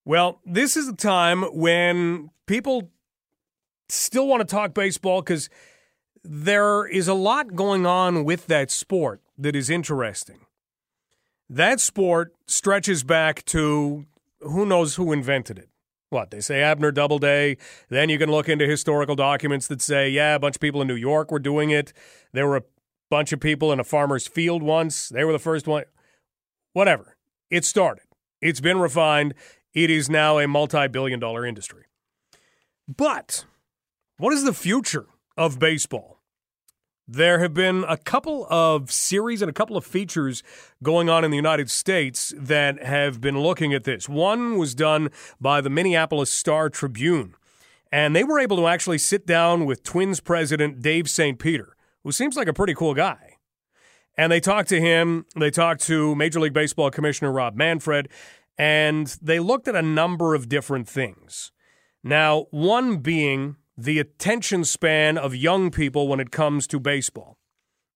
Well, this is a time when people still want to talk baseball because there is a lot going on with that sport that is interesting. That sport stretches back to who knows who invented it. What, they say Abner Doubleday. Then you can look into historical documents that say, yeah, a bunch of people in New York were doing it. There were bunch of people in a farmer's field once. They were the first one. Whatever. It started. It's been refined. It is now a multi billion dollar industry. But what is the future of baseball? There have been a couple of series and a couple of features going on in the United States that have been looking at this. One was done by the Minneapolis Star Tribune, and they were able to actually sit down with Twins president Dave St. Peter, who seems like a pretty cool guy. And they talked to him, they talked to Major League Baseball Commissioner Rob Manfred, and they looked at a number of different things. Now, one being the attention span of young people when it comes to baseball.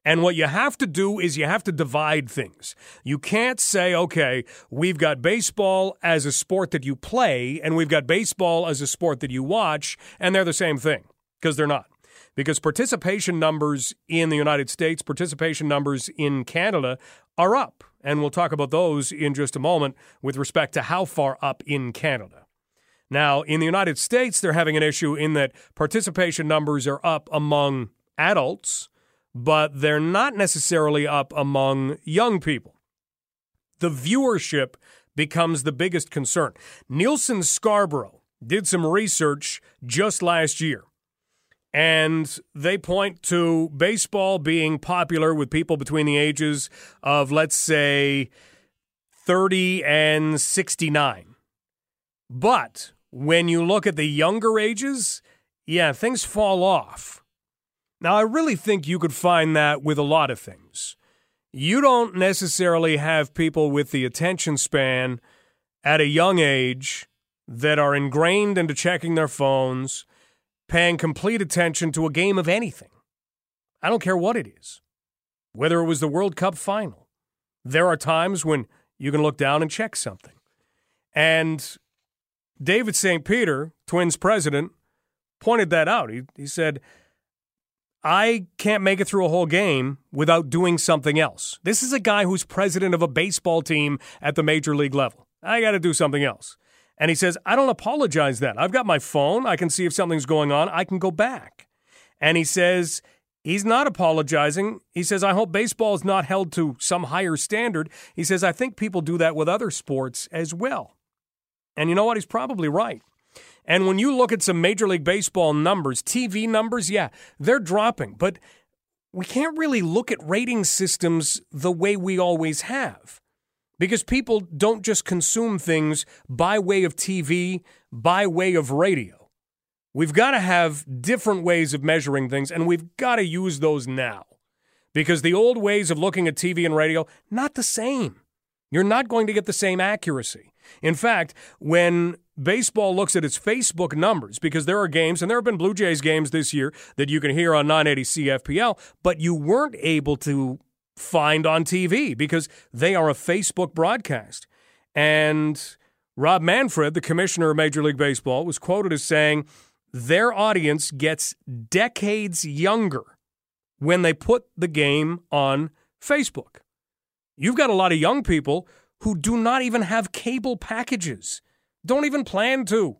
And what you have to do is you have to divide things. You can't say, okay, we've got baseball as a sport that you play, and we've got baseball as a sport that you watch, and they're the same thing, because they're not. Because participation numbers in the United States, participation numbers in Canada are up. And we'll talk about those in just a moment with respect to how far up in Canada. Now, in the United States, they're having an issue in that participation numbers are up among adults, but they're not necessarily up among young people. The viewership becomes the biggest concern. Nielsen Scarborough did some research just last year, and they point to baseball being popular with people between the ages of, let's say, 30 and 69. But when you look at the younger ages, yeah, things fall off. Now, I really think you could find that with a lot of things. You don't necessarily have people with the attention span at a young age that are ingrained into checking their phones, paying complete attention to a game of anything. I don't care what it is, whether it was the World Cup final. There are times when you can look down and check something. And David St. Peter, Twins president, pointed that out. He, he said, I can't make it through a whole game without doing something else. This is a guy who's president of a baseball team at the major league level. I got to do something else. And he says, I don't apologize that. I've got my phone. I can see if something's going on. I can go back. And he says, he's not apologizing. He says, I hope baseball is not held to some higher standard. He says, I think people do that with other sports as well. And you know what? He's probably right. And when you look at some Major League Baseball numbers, TV numbers, yeah, they're dropping. But we can't really look at rating systems the way we always have because people don't just consume things by way of TV, by way of radio. We've got to have different ways of measuring things, and we've got to use those now because the old ways of looking at TV and radio, not the same. You're not going to get the same accuracy. In fact, when baseball looks at its Facebook numbers, because there are games, and there have been Blue Jays games this year that you can hear on 980 CFPL, but you weren't able to find on TV because they are a Facebook broadcast. And Rob Manfred, the commissioner of Major League Baseball, was quoted as saying their audience gets decades younger when they put the game on Facebook. You've got a lot of young people who do not even have cable packages, don't even plan to.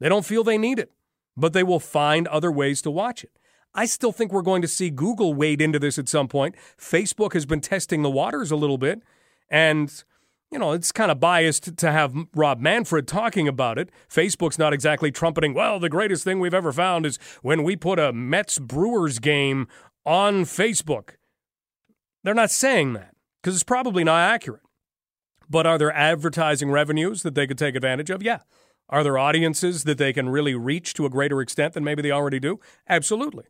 They don't feel they need it, but they will find other ways to watch it. I still think we're going to see Google wade into this at some point. Facebook has been testing the waters a little bit, And you know, it's kind of biased to have Rob Manfred talking about it. Facebook's not exactly trumpeting, well, the greatest thing we've ever found is when we put a Mets Brewers game on Facebook. They're not saying that because it's probably not accurate. But are there advertising revenues that they could take advantage of? Yeah. Are there audiences that they can really reach to a greater extent than maybe they already do? Absolutely.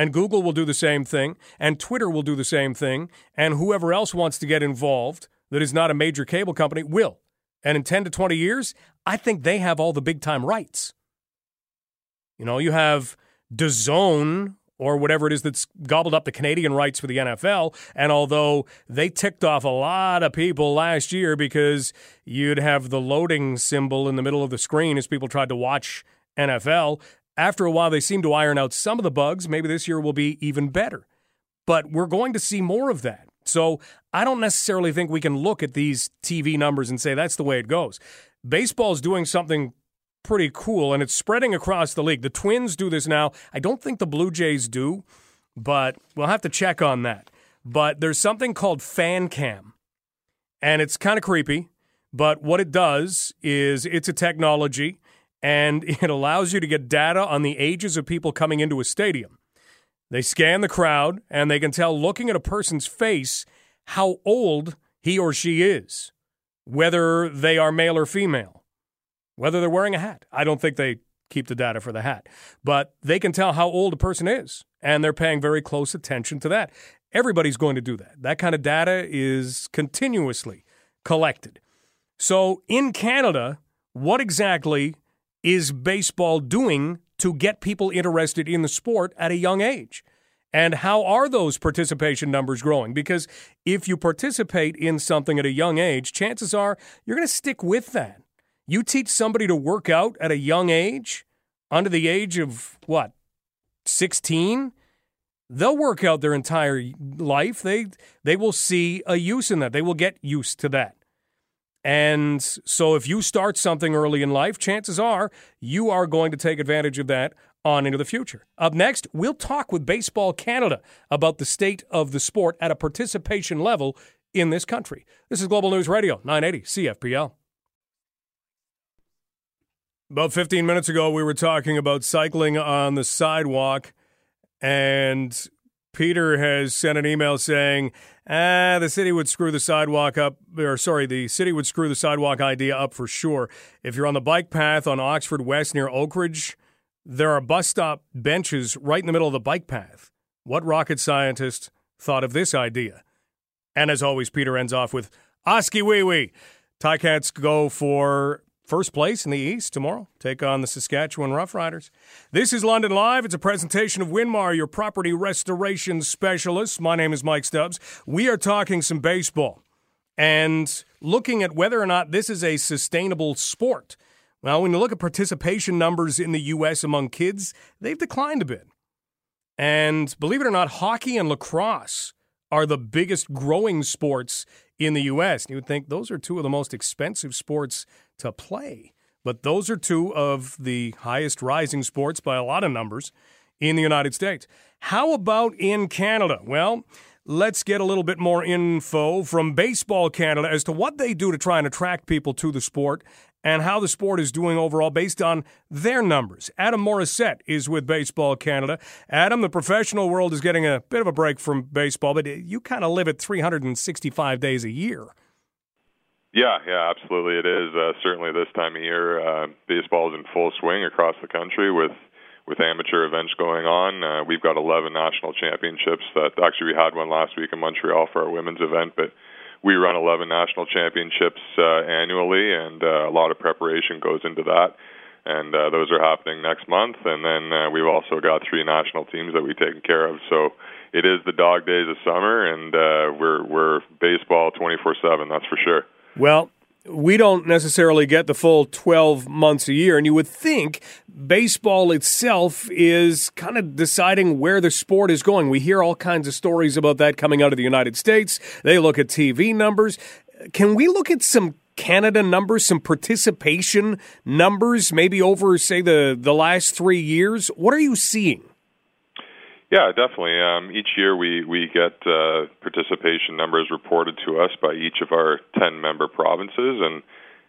And Google will do the same thing, and Twitter will do the same thing, and whoever else wants to get involved that is not a major cable company will. And in 10 to 20 years, I think they have all the big time rights. You know, you have DAZN or whatever it is that's gobbled up the Canadian rights for the NFL. And although they ticked off a lot of people last year because you'd have the loading symbol in the middle of the screen as people tried to watch NFL, after a while they seem to iron out some of the bugs. Maybe this year will be even better. But we're going to see more of that. So I don't necessarily think we can look at these TV numbers and say that's the way it goes. Baseball's doing something pretty cool, and it's spreading across the league. The Twins do this now. I don't think the Blue Jays do, but we'll have to check on that. But there's something called Fan Cam, and it's kind of creepy. But what it does is it's a technology, and <laughs> it allows you to get data on the ages of people coming into a stadium. They scan the crowd, and they can tell looking at a person's face how old he or she is, whether they are male or female whether they're wearing a hat. I don't think they keep the data for the hat, but they can tell how old a person is, and they're paying very close attention to that. Everybody's going to do that. That kind of data is continuously collected. So in Canada, what exactly is baseball doing to get people interested in the sport at a young age? And how are those participation numbers growing? Because if you participate in something at a young age, chances are you're going to stick with that. You teach somebody to work out at a young age, under the age of what, 16? They'll work out their entire life. They they will see a use in that. They will get used to that. And so if you start something early in life, chances are you are going to take advantage of that on into the future. Up next, we'll talk with Baseball Canada about the state of the sport at a participation level in this country. This is Global News Radio, 980 CFPL. About 15 minutes ago, we were talking about cycling on the sidewalk, and Peter has sent an email saying, ah, the city would screw the sidewalk up, or sorry, the city would screw the sidewalk idea up for sure. If you're on the bike path on Oxford West near Oakridge, there are bus stop benches right in the middle of the bike path. What rocket scientist thought of this idea? And as always, Peter ends off with, Oskee wee wee. Ticats go for First place in the East tomorrow. Take on the Saskatchewan Roughriders. This is London Live. It's a presentation of Winmar, your property restoration specialist. My name is Mike Stubbs. We are talking some baseball and looking at whether or not this is a sustainable sport. Well, when you look at participation numbers in the U.S. among kids, they've declined a bit. And believe it or not, hockey and lacrosse are the biggest growing sports in the U.S. And you would think those are two of the most expensive sports to play. But those are two of the highest rising sports by a lot of numbers in the United States. How about in Canada? Well, let's get a little bit more info from Baseball Canada as to what they do to try and attract people to the sport and how the sport is doing overall based on their numbers. Adam Morissette is with Baseball Canada. Adam, the professional world is getting a bit of a break from baseball, but you kind of live it 365 days a year. Yeah, yeah, absolutely. It is uh, certainly this time of year. Uh, baseball is in full swing across the country with with amateur events going on. Uh, we've got 11 national championships. That actually we had one last week in Montreal for our women's event, but we run 11 national championships uh, annually, and uh, a lot of preparation goes into that. And uh, those are happening next month. And then uh, we've also got three national teams that we've taken care of. So it is the dog days of summer, and uh, we're we're baseball 24/7. That's for sure. Well, we don't necessarily get the full 12 months a year. And you would think baseball itself is kind of deciding where the sport is going. We hear all kinds of stories about that coming out of the United States. They look at TV numbers. Can we look at some Canada numbers, some participation numbers, maybe over, say, the, the last three years? What are you seeing? Yeah, definitely. Um, each year we we get uh, participation numbers reported to us by each of our ten member provinces, and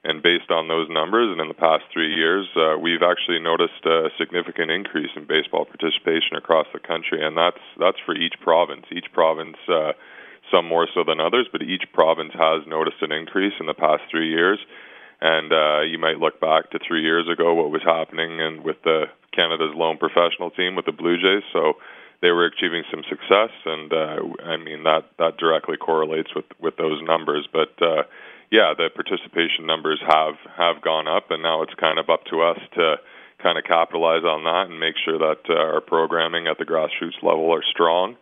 and based on those numbers, and in the past three years, uh, we've actually noticed a significant increase in baseball participation across the country, and that's that's for each province. Each province, uh, some more so than others, but each province has noticed an increase in the past three years. And uh, you might look back to three years ago, what was happening, and with the Canada's lone professional team with the Blue Jays. So they were achieving some success, and uh, I mean that that directly correlates with with those numbers. But uh, yeah, the participation numbers have have gone up, and now it's kind of up to us to kind of capitalize on that and make sure that uh, our programming at the grassroots level are strong,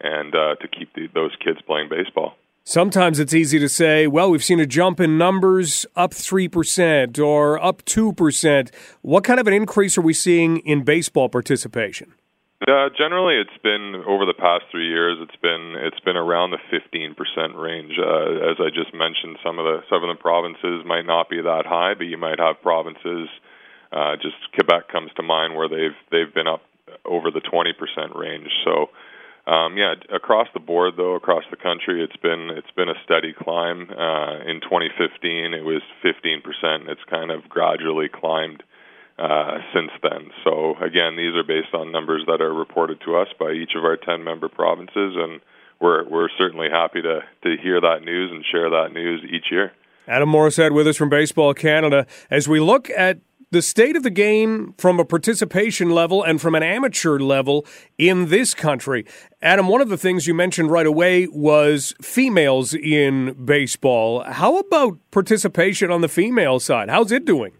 and uh, to keep the, those kids playing baseball. Sometimes it's easy to say, well, we've seen a jump in numbers up 3% or up 2%. What kind of an increase are we seeing in baseball participation? Generally, it's been over the past three years. It's been it's been around the 15% range. Uh, as I just mentioned, some of the some of the provinces might not be that high, but you might have provinces. Uh, just Quebec comes to mind where they've they've been up over the 20% range. So um, yeah, across the board though, across the country, it's been it's been a steady climb. Uh, in 2015, it was 15%. It's kind of gradually climbed uh, since then. So again, these are based on numbers that are reported to us by each of our 10 member provinces, and we're we're certainly happy to to hear that news and share that news each year. Adam Morissette with us from Baseball Canada as we look at the state of the game from a participation level and from an amateur level in this country. Adam, one of the things you mentioned right away was females in baseball. How about participation on the female side? How's it doing?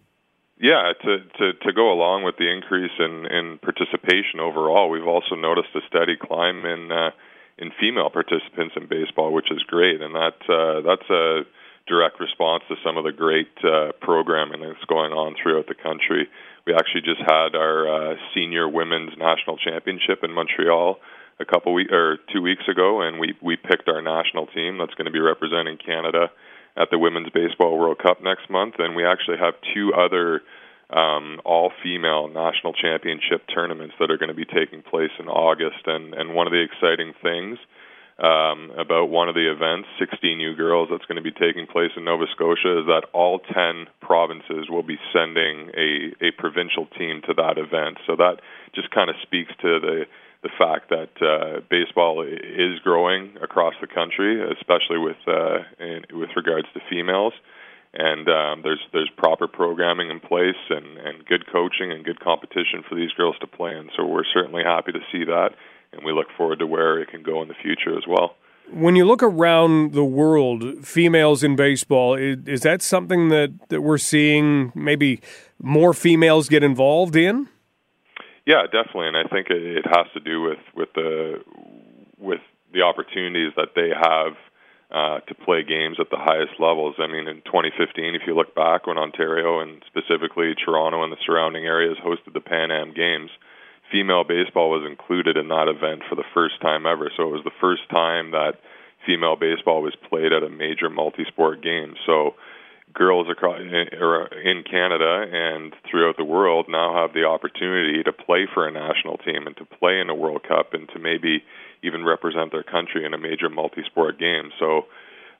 Yeah, to, to, to go along with the increase in, in participation overall, we've also noticed a steady climb in uh, in female participants in baseball, which is great, and that uh, that's a direct response to some of the great uh, programming that's going on throughout the country. We actually just had our uh, senior women's national championship in Montreal a couple weeks or two weeks ago, and we we picked our national team that's going to be representing Canada at the Women's Baseball World Cup next month, and we actually have two other um, all-female national championship tournaments that are going to be taking place in August. And and one of the exciting things um, about one of the events, 16 U Girls, that's going to be taking place in Nova Scotia, is that all 10 provinces will be sending a, a provincial team to that event. So that just kind of speaks to the the fact that uh, baseball is growing across the country, especially with uh, in, with regards to females. And um, there's there's proper programming in place and, and good coaching and good competition for these girls to play in. So we're certainly happy to see that and we look forward to where it can go in the future as well. When you look around the world, females in baseball, is, is that something that, that we're seeing maybe more females get involved in? Yeah, definitely, and I think it, it has to do with with the with the opportunities that they have uh, to play games at the highest levels. I mean, in 2015, if you look back when Ontario and specifically Toronto and the surrounding areas hosted the Pan Am Games, female baseball was included in that event for the first time ever. So it was the first time that female baseball was played at a major multi-sport game. So girls across in Canada and throughout the world now have the opportunity to play for a national team and to play in a World Cup and to maybe even represent their country in a major multi-sport game. So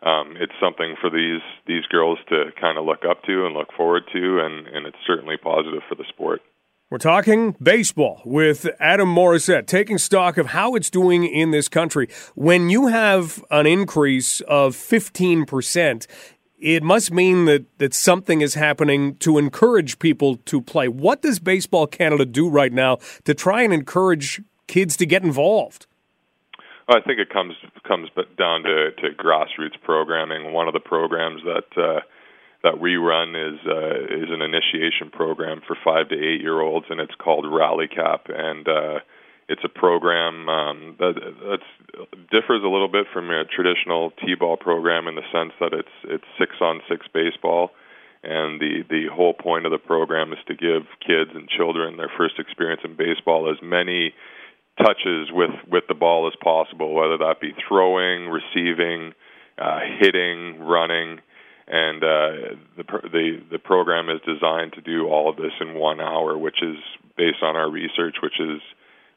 um, it's something for these these girls to kind of look up to and look forward to, and, and it's certainly positive for the sport. We're talking baseball with Adam Morissette, taking stock of how it's doing in this country. When you have an increase of 15%, it must mean that, that something is happening to encourage people to play. What does Baseball Canada do right now to try and encourage kids to get involved? I think it comes comes down to, to grassroots programming. One of the programs that uh, that we run is uh, is an initiation program for five to eight year olds, and it's called Rally Cap, and uh, it's a program um, that that's, differs a little bit from a traditional t-ball program in the sense that it's it's six on six baseball, and the the whole point of the program is to give kids and children their first experience in baseball as many touches with with the ball as possible, whether that be throwing, receiving, uh, hitting, running. And uh, the the the program is designed to do all of this in one hour, which is based on our research, which is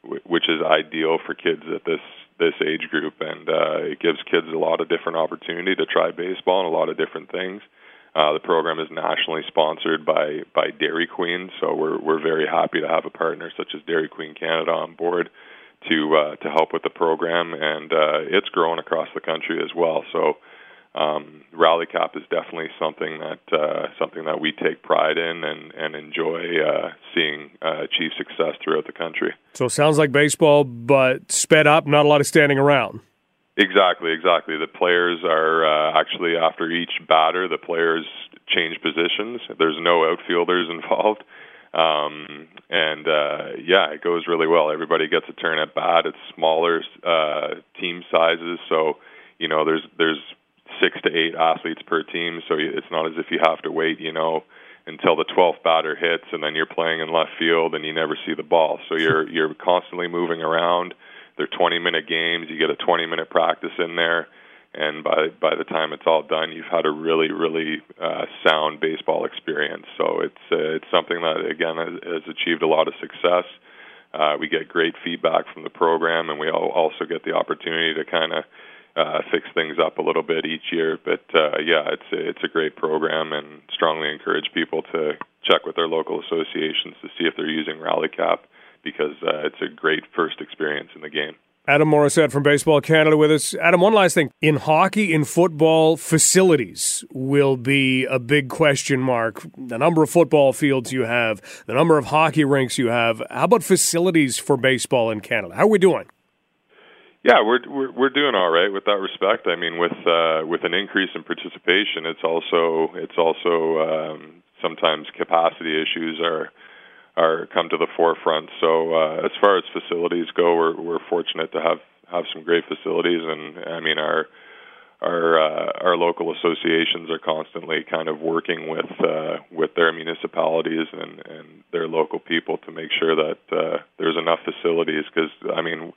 which is ideal for kids at this this age group, and uh, it gives kids a lot of different opportunity to try baseball and a lot of different things. Uh, the program is nationally sponsored by by Dairy Queen, so we're we're very happy to have a partner such as Dairy Queen Canada on board to uh, to help with the program, and uh, it's growing across the country as well. So um, Rally Cap is definitely something that uh, something that we take pride in and and enjoy uh, seeing uh, achieve success throughout the country. So it sounds like baseball, but sped up, not a lot of standing around. Exactly, exactly. The players are uh, actually after each batter, the players change positions. There's no outfielders <laughs> involved. Um, and uh, yeah, it goes really well. Everybody gets a turn at bat. It's smaller uh, team sizes, so you know there's there's six to eight athletes per team. So it's not as if you have to wait, you know, until the 12th batter hits, and then you're playing in left field and you never see the ball. So you're <laughs> you're constantly moving around they're 20 minute games. You get a 20 minute practice in there, and by by the time it's all done, you've had a really really uh, sound baseball experience. So it's uh, it's something that again has, has achieved a lot of success. Uh, we get great feedback from the program, and we also get the opportunity to kind of uh, fix things up a little bit each year. But uh, yeah, it's a, it's a great program, and strongly encourage people to check with their local associations to see if they're using RallyCap because uh, it's a great first experience in the game. Adam Morissette from Baseball Canada with us. Adam, one last thing. In hockey, in football, facilities will be a big question mark. The number of football fields you have, the number of hockey rinks you have. How about facilities for baseball in Canada? How are we doing? Yeah, we're we're, we're doing all right with that respect. I mean, with uh, with an increase in participation, it's also it's also um, sometimes capacity issues are are come to the forefront. So uh, as far as facilities go, we're we're fortunate to have have some great facilities, and I mean our our uh, our local associations are constantly kind of working with uh, with their municipalities and and their local people to make sure that uh, there's enough facilities because I mean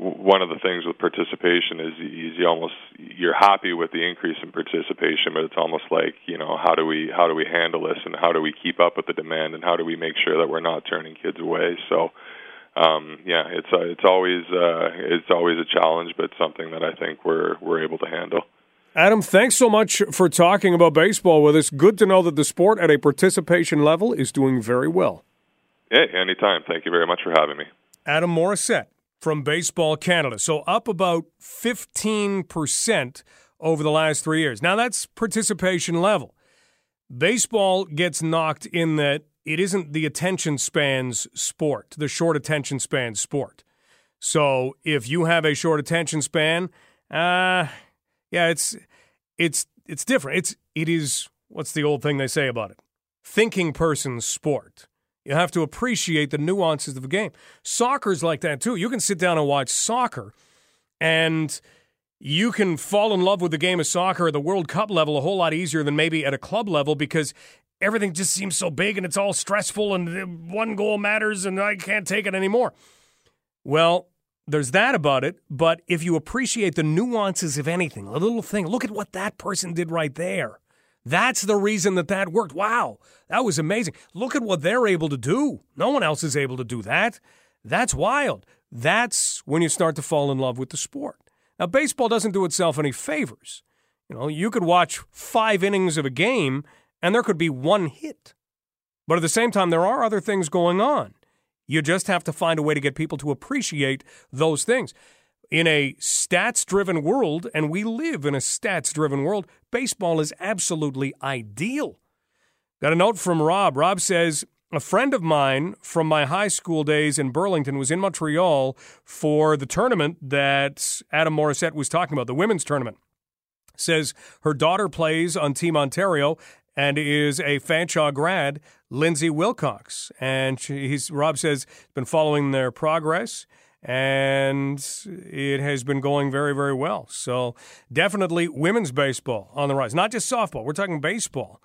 one of the things with participation is, is you almost you're happy with the increase in participation, but it's almost like you know how do we how do we handle this and how do we keep up with the demand and how do we make sure that we're not turning kids away. So um, yeah, it's uh, it's always uh, it's always a challenge, but something that I think we're we're able to handle. Adam, thanks so much for talking about baseball with us. Good to know that the sport at a participation level is doing very well. Hey, anytime. Thank you very much for having me. Adam Morissette from Baseball Canada. So up about 15% over the last three years. Now that's participation level. Baseball gets knocked in that it isn't the attention spans sport, the short attention span sport. So if you have a short attention span, uh, yeah, it's it's it's different. It's it is what's the old thing they say about it? Thinking person's sport. You have to appreciate the nuances of the game. Soccer's like that too. You can sit down and watch soccer and you can fall in love with the game of soccer at the World Cup level a whole lot easier than maybe at a club level because everything just seems so big and it's all stressful and uh, one goal matters and I can't take it anymore. Well, there's that about it, but if you appreciate the nuances of anything, a little thing, look at what that person did right there. That's the reason that that worked. Wow, that was amazing. Look at what they're able to do. No one else is able to do that. That's wild. That's when you start to fall in love with the sport. Now, baseball doesn't do itself any favors. You know, you could watch five innings of a game and there could be one hit. But at the same time, there are other things going on. You just have to find a way to get people to appreciate those things in a stats driven world, and we live in a stats driven world, baseball is absolutely ideal. Got a note from Rob. Rob says, a friend of mine from my high school days in Burlington was in Montreal for the tournament that Adam Morissette was talking about, the women's tournament. Says her daughter plays on Team Ontario and is a Fanshawe grad, Lindsay Wilcox. And he's, Rob says, been following their progress and it has been going very, very well. So definitely women's baseball on the rise, not just softball. We're talking baseball.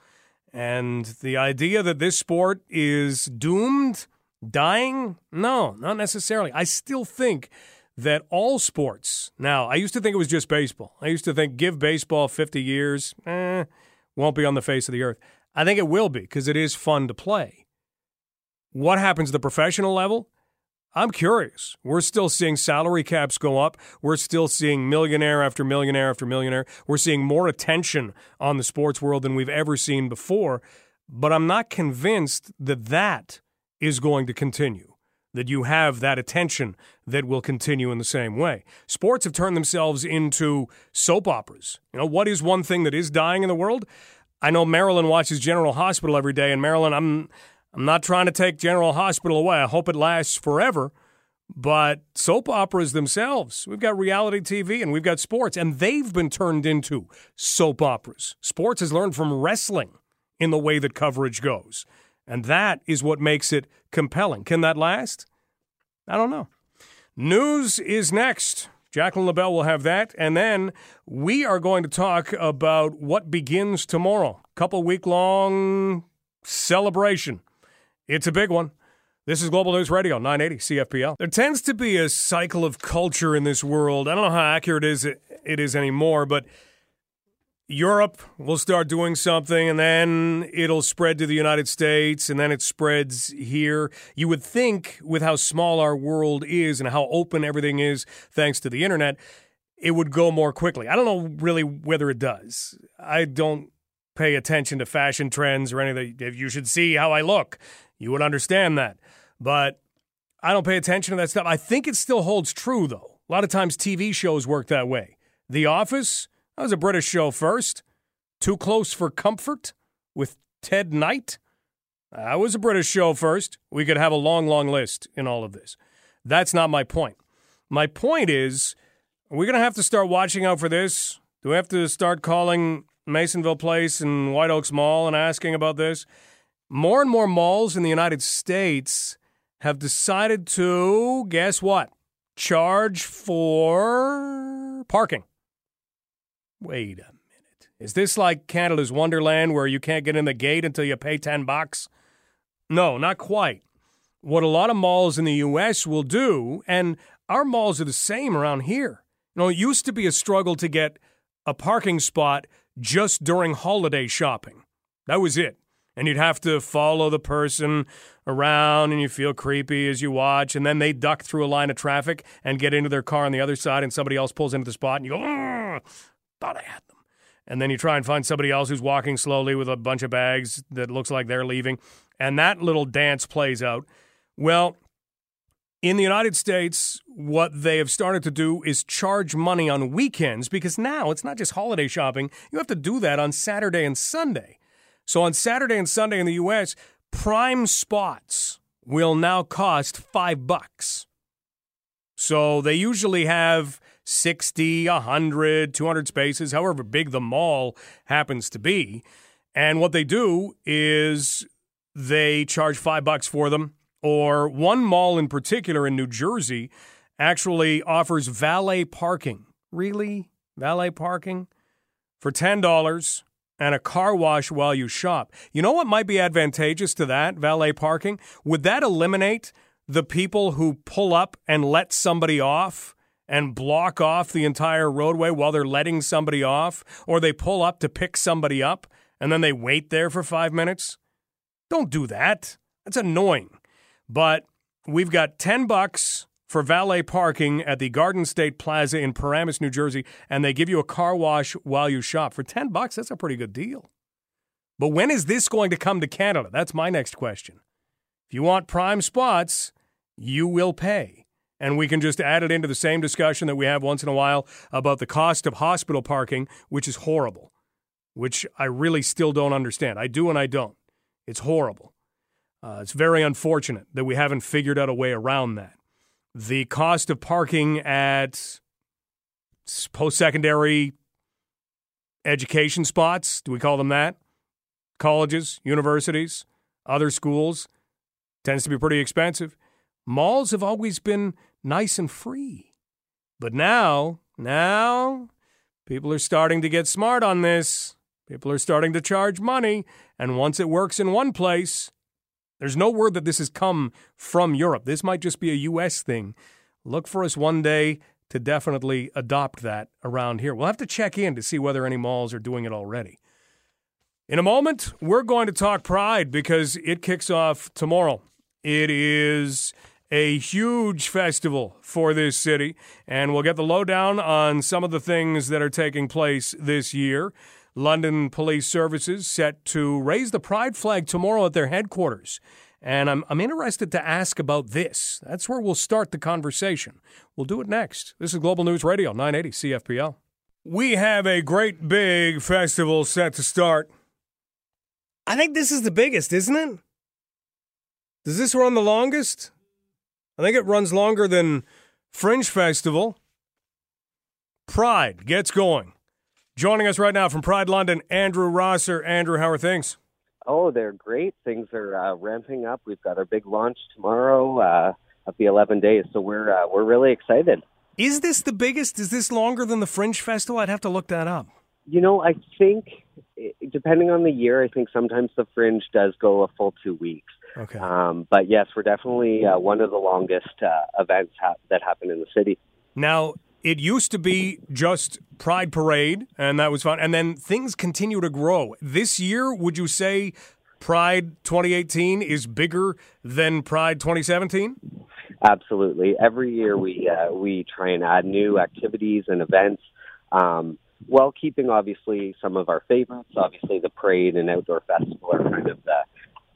And the idea that this sport is doomed, dying, no, not necessarily. I still think that all sports, now, I used to think it was just baseball. I used to think give baseball 50 years, eh, won't be on the face of the earth. I think it will be because it is fun to play. What happens at the professional level? I'm curious. We're still seeing salary caps go up. We're still seeing millionaire after millionaire after millionaire. We're seeing more attention on the sports world than we've ever seen before. But I'm not convinced that that is going to continue, that you have that attention that will continue in the same way. Sports have turned themselves into soap operas. You know, what is one thing that is dying in the world? I know Marilyn watches General Hospital every day, and Marilyn, I'm I'm not trying to take General Hospital away. I hope it lasts forever. But soap operas themselves, we've got reality TV and we've got sports, and they've been turned into soap operas. Sports has learned from wrestling in the way that coverage goes. And that is what makes it compelling. Can that last? I don't know. News is next. Jacqueline LaBelle will have that. And then we are going to talk about what begins tomorrow. Couple week long celebration it's a big one. This is Global News Radio, 980 CFPL. There tends to be a cycle of culture in this world. I don't know how accurate it is, it is anymore, but Europe will start doing something and then it'll spread to the United States and then it spreads here. You would think, with how small our world is and how open everything is thanks to the internet, it would go more quickly. I don't know really whether it does. I don't pay attention to fashion trends or anything. You should see how I look you would understand that. But I don't pay attention to that stuff. I think it still holds true, though. A lot of times TV shows work that way. The Office, that was a British show first. Too Close for Comfort with Ted Knight. That was a British show first. We could have a long, long list in all of this. That's not my point. My point is, are we going to have to start watching out for this? Do we have to start calling Masonville Place and White Oaks Mall and asking about this? More and more malls in the United States have decided to, guess what? Charge for parking. Wait a minute. Is this like Canada's Wonderland where you can't get in the gate until you pay 10 bucks? No, not quite. What a lot of malls in the US will do, and our malls are the same around here. You know, it used to be a struggle to get a parking spot just during holiday shopping. That was it and you'd have to follow the person around and you feel creepy as you watch and then they duck through a line of traffic and get into their car on the other side and somebody else pulls into the spot and you go thought i had them and then you try and find somebody else who's walking slowly with a bunch of bags that looks like they're leaving and that little dance plays out well in the United States, what they have started to do is charge money on weekends because now it's not just holiday shopping. You have to do that on Saturday and Sunday. So on Saturday and Sunday in the US, prime spots will now cost 5 bucks. So they usually have 60, 100, 200 spaces, however big the mall happens to be. And what they do is they charge 5 bucks for them or one mall in particular in New Jersey actually offers valet parking. Really? Valet parking? For $10 and a car wash while you shop. You know what might be advantageous to that, valet parking? Would that eliminate the people who pull up and let somebody off and block off the entire roadway while they're letting somebody off? Or they pull up to pick somebody up and then they wait there for five minutes? Don't do that. That's annoying. But we've got 10 bucks for valet parking at the Garden State Plaza in Paramus, New Jersey, and they give you a car wash while you shop. For 10 bucks, that's a pretty good deal. But when is this going to come to Canada? That's my next question. If you want prime spots, you will pay. And we can just add it into the same discussion that we have once in a while about the cost of hospital parking, which is horrible, which I really still don't understand. I do and I don't. It's horrible. Uh, it's very unfortunate that we haven't figured out a way around that the cost of parking at post secondary education spots, do we call them that? Colleges, universities, other schools, tends to be pretty expensive. Malls have always been nice and free. But now, now, people are starting to get smart on this. People are starting to charge money. And once it works in one place, there's no word that this has come from Europe. This might just be a U.S. thing. Look for us one day to definitely adopt that around here. We'll have to check in to see whether any malls are doing it already. In a moment, we're going to talk Pride because it kicks off tomorrow. It is a huge festival for this city, and we'll get the lowdown on some of the things that are taking place this year. London Police Services set to raise the pride flag tomorrow at their headquarters. And I'm, I'm interested to ask about this. That's where we'll start the conversation. We'll do it next. This is Global News Radio, 980 CFPL. We have a great big festival set to start. I think this is the biggest, isn't it? Does this run the longest? I think it runs longer than Fringe Festival. Pride gets going. Joining us right now from Pride London, Andrew Rosser. Andrew, how are things? Oh, they're great. Things are uh, ramping up. We've got our big launch tomorrow uh, of the 11 days, so we're uh, we're really excited. Is this the biggest? Is this longer than the Fringe Festival? I'd have to look that up. You know, I think eh, depending on the year, I think sometimes the Fringe does go a full two weeks. Okay. Um, but yes, we're definitely uh, one of the longest uh, events ha- that happen in the city. Now, it used to be just Pride Parade, and that was fun. And then things continue to grow. This year, would you say Pride 2018 is bigger than Pride 2017? Absolutely. Every year we uh, we try and add new activities and events, um, while keeping obviously some of our favorites. Obviously, the parade and outdoor festival are kind of the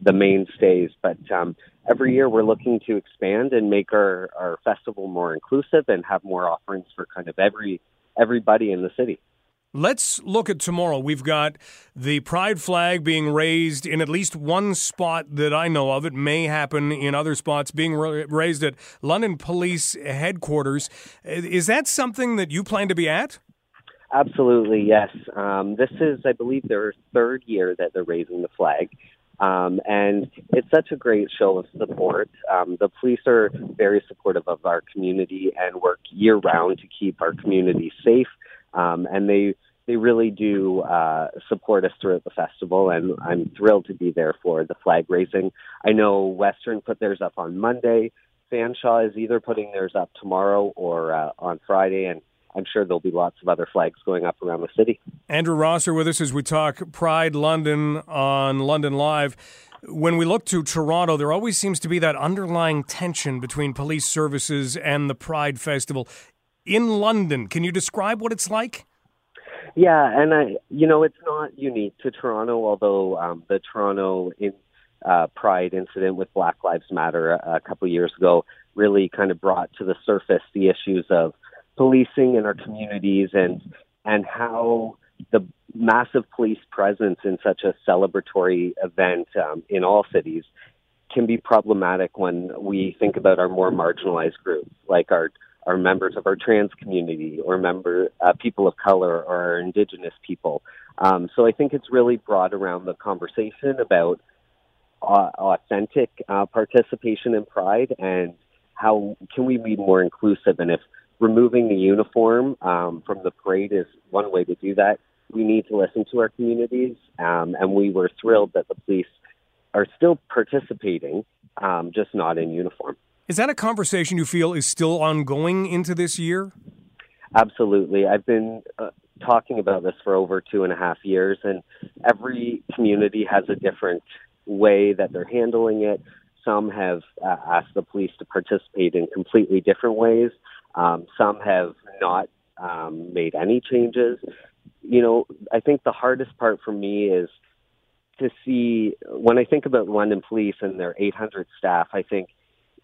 the mainstays. But um, every year we're looking to expand and make our, our festival more inclusive and have more offerings for kind of every everybody in the city. Let's look at tomorrow. We've got the pride flag being raised in at least one spot that I know of. It may happen in other spots, being raised at London Police Headquarters. Is that something that you plan to be at? Absolutely, yes. Um, this is, I believe, their third year that they're raising the flag. Um, and it's such a great show of support. Um, the police are very supportive of our community and work year round to keep our community safe. Um, and they they really do uh, support us throughout the festival, and I'm thrilled to be there for the flag raising. I know Western put theirs up on Monday. Fanshawe is either putting theirs up tomorrow or uh, on Friday, and I'm sure there'll be lots of other flags going up around the city. Andrew Rosser with us as we talk Pride London on London Live. When we look to Toronto, there always seems to be that underlying tension between police services and the Pride Festival. In London, can you describe what it's like? Yeah, and I, you know, it's not unique to Toronto, although um, the Toronto in, uh, Pride incident with Black Lives Matter a, a couple years ago really kind of brought to the surface the issues of policing in our communities and and how the massive police presence in such a celebratory event um, in all cities can be problematic when we think about our more marginalized groups, like our our members of our trans community or member uh, people of color or our indigenous people. Um, so I think it's really brought around the conversation about uh, authentic uh, participation in Pride and how can we be more inclusive and if removing the uniform um, from the parade is one way to do that. We need to listen to our communities, um, and we were thrilled that the police are still participating, um, just not in uniform. Is that a conversation you feel is still ongoing into this year? Absolutely. I've been uh, talking about this for over two and a half years, and every community has a different way that they're handling it. Some have uh, asked the police to participate in completely different ways. Um, some have not um, made any changes. You know, I think the hardest part for me is to see when I think about London Police and their 800 staff. I think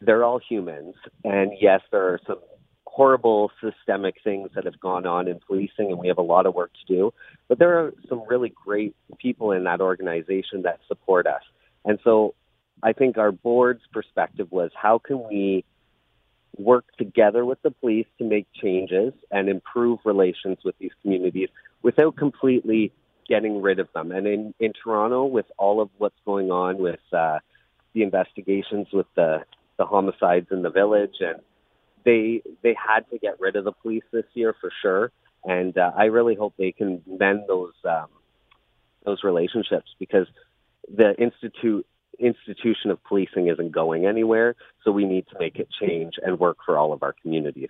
they're all humans, and yes, there are some horrible systemic things that have gone on in policing, and we have a lot of work to do. But there are some really great people in that organization that support us, and so I think our board's perspective was how can we work together with the police to make changes and improve relations with these communities without completely getting rid of them. And in, in Toronto, with all of what's going on with uh, the investigations with the, the homicides in the village, and they they had to get rid of the police this year for sure. And uh, I really hope they can mend those um, those relationships because the institute institution of policing isn't going anywhere, so we need to make it change and work for all of our communities.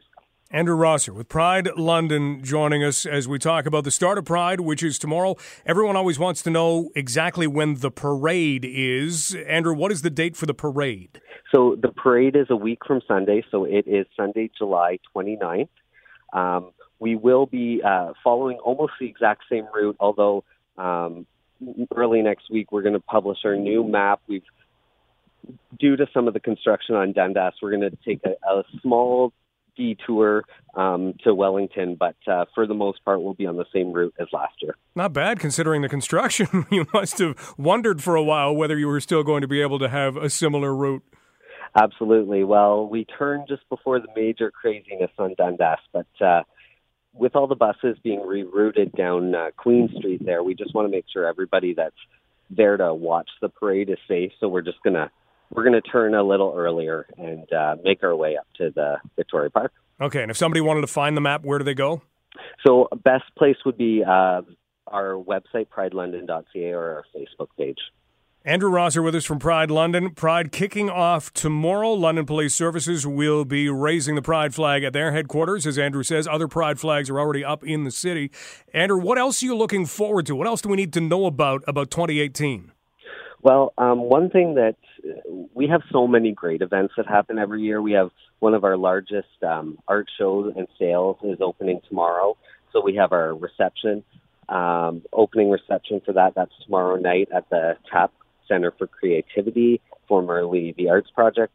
Andrew Rosser with Pride London joining us as we talk about the start of Pride, which is tomorrow. Everyone always wants to know exactly when the parade is. Andrew, what is the date for the parade? So the parade is a week from Sunday, so it is Sunday, July 29th. Um, we will be uh, following almost the exact same route, although um, early next week we're going to publish our new map. We've due to some of the construction on Dundas, we're going to take a, a small detour um, to Wellington, but uh, for the most part, we'll be on the same route as last year. Not bad considering the construction. <laughs> you must have wondered for a while whether you were still going to be able to have a similar route. Absolutely. Well, we turned just before the major craziness on Dundas, but uh, with all the buses being rerouted down uh, Queen Street there, we just want to make sure everybody that's there to watch the parade is safe. So we're just going to we're going to turn a little earlier and uh, make our way up to the Victoria Park. Okay, and if somebody wanted to find the map, where do they go? So, best place would be uh, our website, pridelondon.ca, or our Facebook page. Andrew Rosser with us from Pride London. Pride kicking off tomorrow. London Police Services will be raising the Pride flag at their headquarters. As Andrew says, other Pride flags are already up in the city. Andrew, what else are you looking forward to? What else do we need to know about about 2018? Well, um, one thing that we have so many great events that happen every year. We have one of our largest um, art shows and sales is opening tomorrow. So we have our reception, um, opening reception for that. That's tomorrow night at the TAP Center for Creativity, formerly the Arts Project.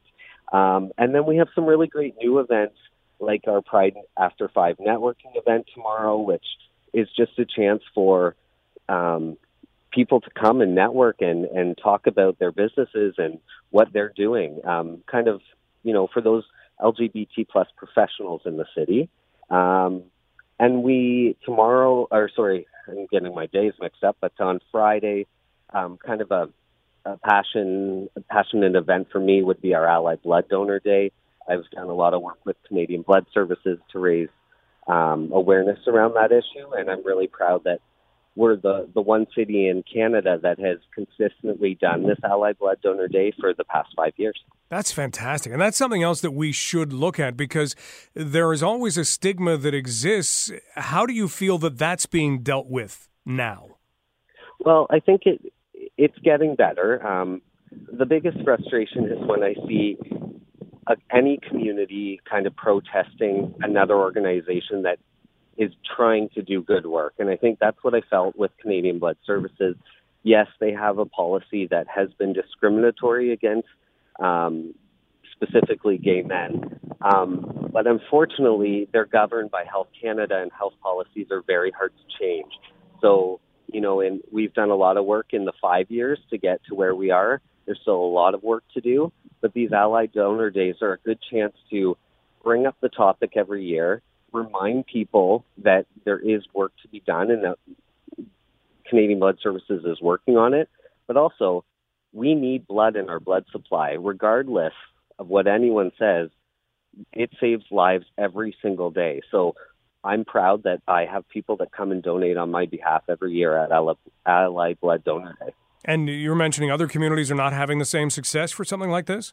Um, and then we have some really great new events like our Pride After Five networking event tomorrow, which is just a chance for um, people to come and network and, and talk about their businesses and what they're doing. Um, kind of, you know, for those LGBT plus professionals in the city. Um, and we tomorrow, or sorry, I'm getting my days mixed up, but on Friday, um, kind of a, a passion, a passionate event for me would be our Ally Blood Donor Day. I've done a lot of work with Canadian Blood Services to raise um, awareness around that issue, and I'm really proud that we're the, the one city in Canada that has consistently done this Allied Blood Donor Day for the past five years. That's fantastic. And that's something else that we should look at because there is always a stigma that exists. How do you feel that that's being dealt with now? Well, I think it it's getting better. Um, the biggest frustration is when I see a, any community kind of protesting another organization that is trying to do good work. And I think that's what I felt with Canadian Blood Services. Yes, they have a policy that has been discriminatory against um, specifically gay men. Um, but unfortunately, they're governed by Health Canada, and health policies are very hard to change. So, you know, and we've done a lot of work in the five years to get to where we are. There's still a lot of work to do, but these Allied Donor Days are a good chance to bring up the topic every year remind people that there is work to be done and that Canadian Blood Services is working on it. But also, we need blood in our blood supply, regardless of what anyone says. It saves lives every single day. So I'm proud that I have people that come and donate on my behalf every year at Allied Blood Donor Day. And you were mentioning other communities are not having the same success for something like this?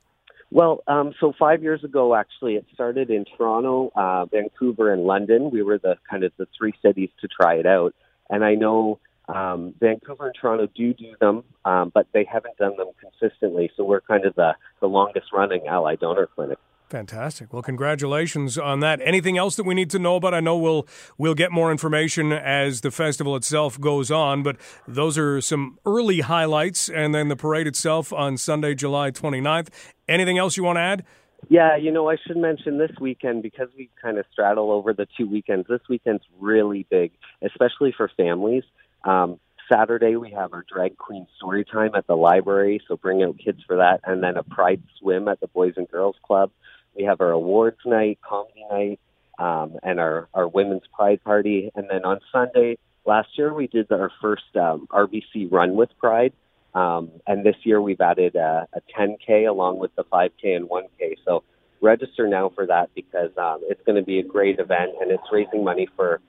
Well, um, so five years ago, actually, it started in Toronto, uh, Vancouver, and London. We were the kind of the three cities to try it out, and I know um, Vancouver and Toronto do do them, um, but they haven't done them consistently. So we're kind of the the longest running ally donor clinic. Fantastic. Well, congratulations on that. Anything else that we need to know about? I know we'll we'll get more information as the festival itself goes on, but those are some early highlights and then the parade itself on Sunday, July 29th. Anything else you want to add? Yeah, you know, I should mention this weekend because we kind of straddle over the two weekends. This weekend's really big, especially for families. Um, Saturday we have our drag queen story time at the library, so bring out kids for that, and then a pride swim at the Boys and Girls Club. We have our awards night, comedy night, um, and our, our women's pride party. And then on Sunday, last year we did our first um, RBC run with pride. Um, and this year we've added a, a 10K along with the 5K and 1K. So register now for that because um, it's going to be a great event and it's raising money for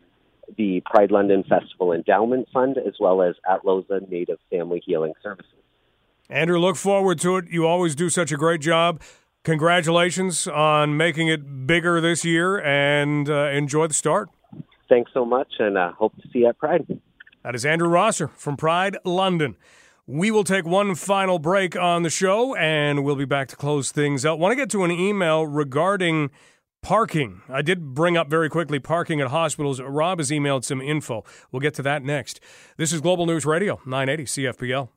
the Pride London Festival Endowment Fund as well as Atlohsa Native Family Healing Services. Andrew, look forward to it. You always do such a great job. Congratulations on making it bigger this year and uh, enjoy the start. Thanks so much, and uh, hope to see you at Pride. That is Andrew Rosser from Pride London. We will take one final break on the show and we'll be back to close things out. Want to get to an email regarding parking. I did bring up very quickly parking at hospitals. Rob has emailed some info. We'll get to that next. This is Global News Radio, 980 CFPL.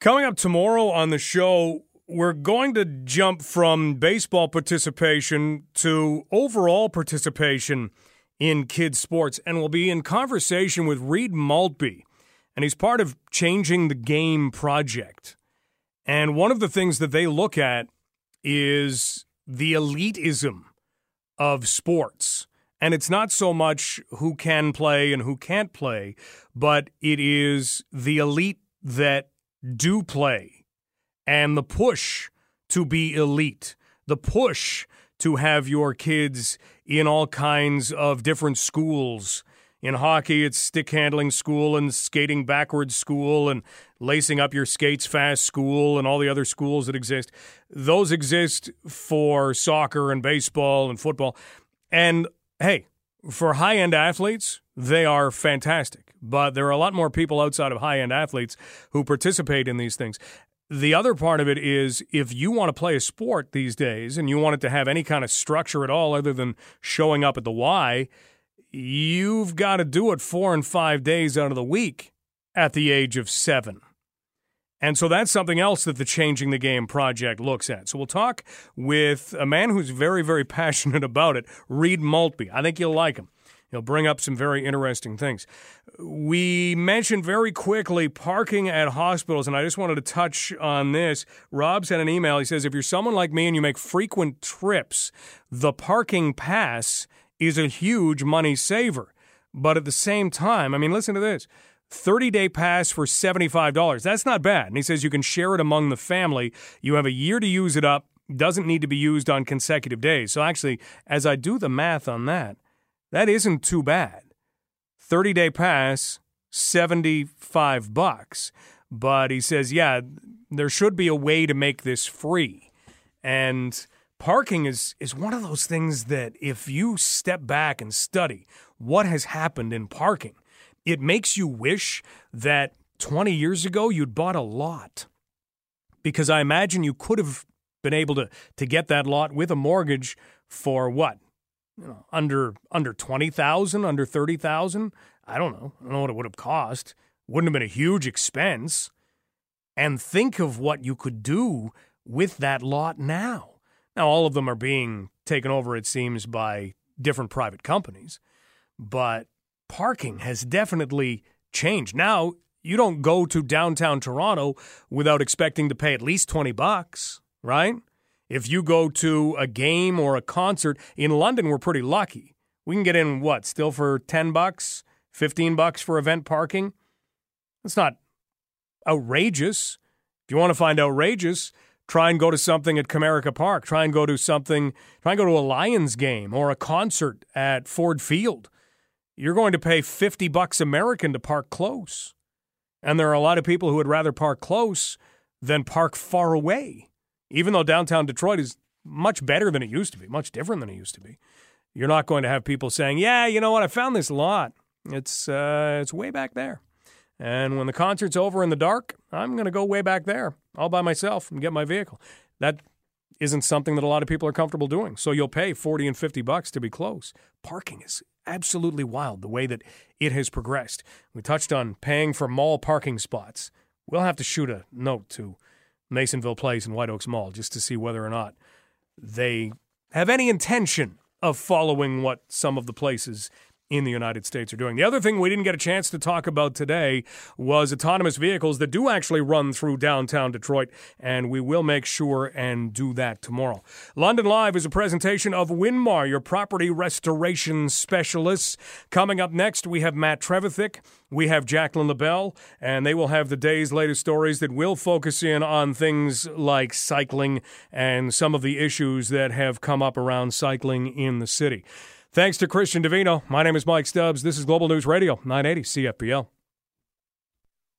Coming up tomorrow on the show, we're going to jump from baseball participation to overall participation in kids' sports, and we'll be in conversation with Reed Maltby, and he's part of Changing the Game project. And one of the things that they look at is the elitism of sports. And it's not so much who can play and who can't play, but it is the elite that do play and the push to be elite, the push to have your kids in all kinds of different schools. In hockey, it's stick handling school and skating backwards school and lacing up your skates fast school and all the other schools that exist. Those exist for soccer and baseball and football. And hey, for high end athletes, they are fantastic. But there are a lot more people outside of high end athletes who participate in these things. The other part of it is if you want to play a sport these days and you want it to have any kind of structure at all other than showing up at the Y, you've got to do it four and five days out of the week at the age of seven. And so that's something else that the Changing the Game project looks at. So we'll talk with a man who's very, very <laughs> passionate about it, Reed Maltby. I think you'll like him. He'll bring up some very interesting things. We mentioned very quickly parking at hospitals, and I just wanted to touch on this. Rob sent an email. He says, If you're someone like me and you make frequent trips, the parking pass is a huge money saver. But at the same time, I mean, listen to this 30 day pass for $75. That's not bad. And he says you can share it among the family. You have a year to use it up, doesn't need to be used on consecutive days. So actually, as I do the math on that, that isn't too bad. 30 day pass, 75 bucks. But he says, yeah, there should be a way to make this free. And parking is, is one of those things that if you step back and study what has happened in parking, it makes you wish that 20 years ago you'd bought a lot. Because I imagine you could have been able to, to get that lot with a mortgage for what? You know, under under twenty thousand, under thirty thousand. I don't know. I don't know what it would have cost. Wouldn't have been a huge expense. And think of what you could do with that lot now. Now, all of them are being taken over, it seems, by different private companies. But parking has definitely changed. Now, you don't go to downtown Toronto without expecting to pay at least 20 bucks, right? If you go to a game or a concert in London, we're pretty lucky. We can get in what, still for 10 bucks, 15 bucks for event parking? That's not outrageous. If you want to find outrageous, try and go to something at Comerica Park. Try and go to something, try and go to a Lions game or a concert at Ford Field. You're going to pay 50 bucks American to park close. And there are a lot of people who would rather park close than park far away even though downtown Detroit is much better than it used to be, much different than it used to be, you're not going to have people saying, "Yeah, you know what? I found this lot. It's uh, it's way back there." And when the concert's over in the dark, I'm going to go way back there all by myself and get my vehicle. That isn't something that a lot of people are comfortable doing. So you'll pay 40 and 50 bucks to be close. Parking is absolutely wild the way that it has progressed. We touched on paying for mall parking spots. We'll have to shoot a note to Masonville Place and White Oaks Mall just to see whether or not they have any intention of following what some of the places in the United States are doing. The other thing we didn't get a chance to talk about today was autonomous vehicles that do actually run through downtown Detroit, and we will make sure and do that tomorrow. London Live is a presentation of Winmar, your property restoration specialists. Coming up next, we have Matt Trevithick, we have Jacquelyn LeBel, and they will have the day's latest stories that will focus in on things like cycling and some of the issues that have come up around cycling in the city. Thanks to Christian Davino. My name is Mike Stubbs. This is Global News Radio, 980 CFPL.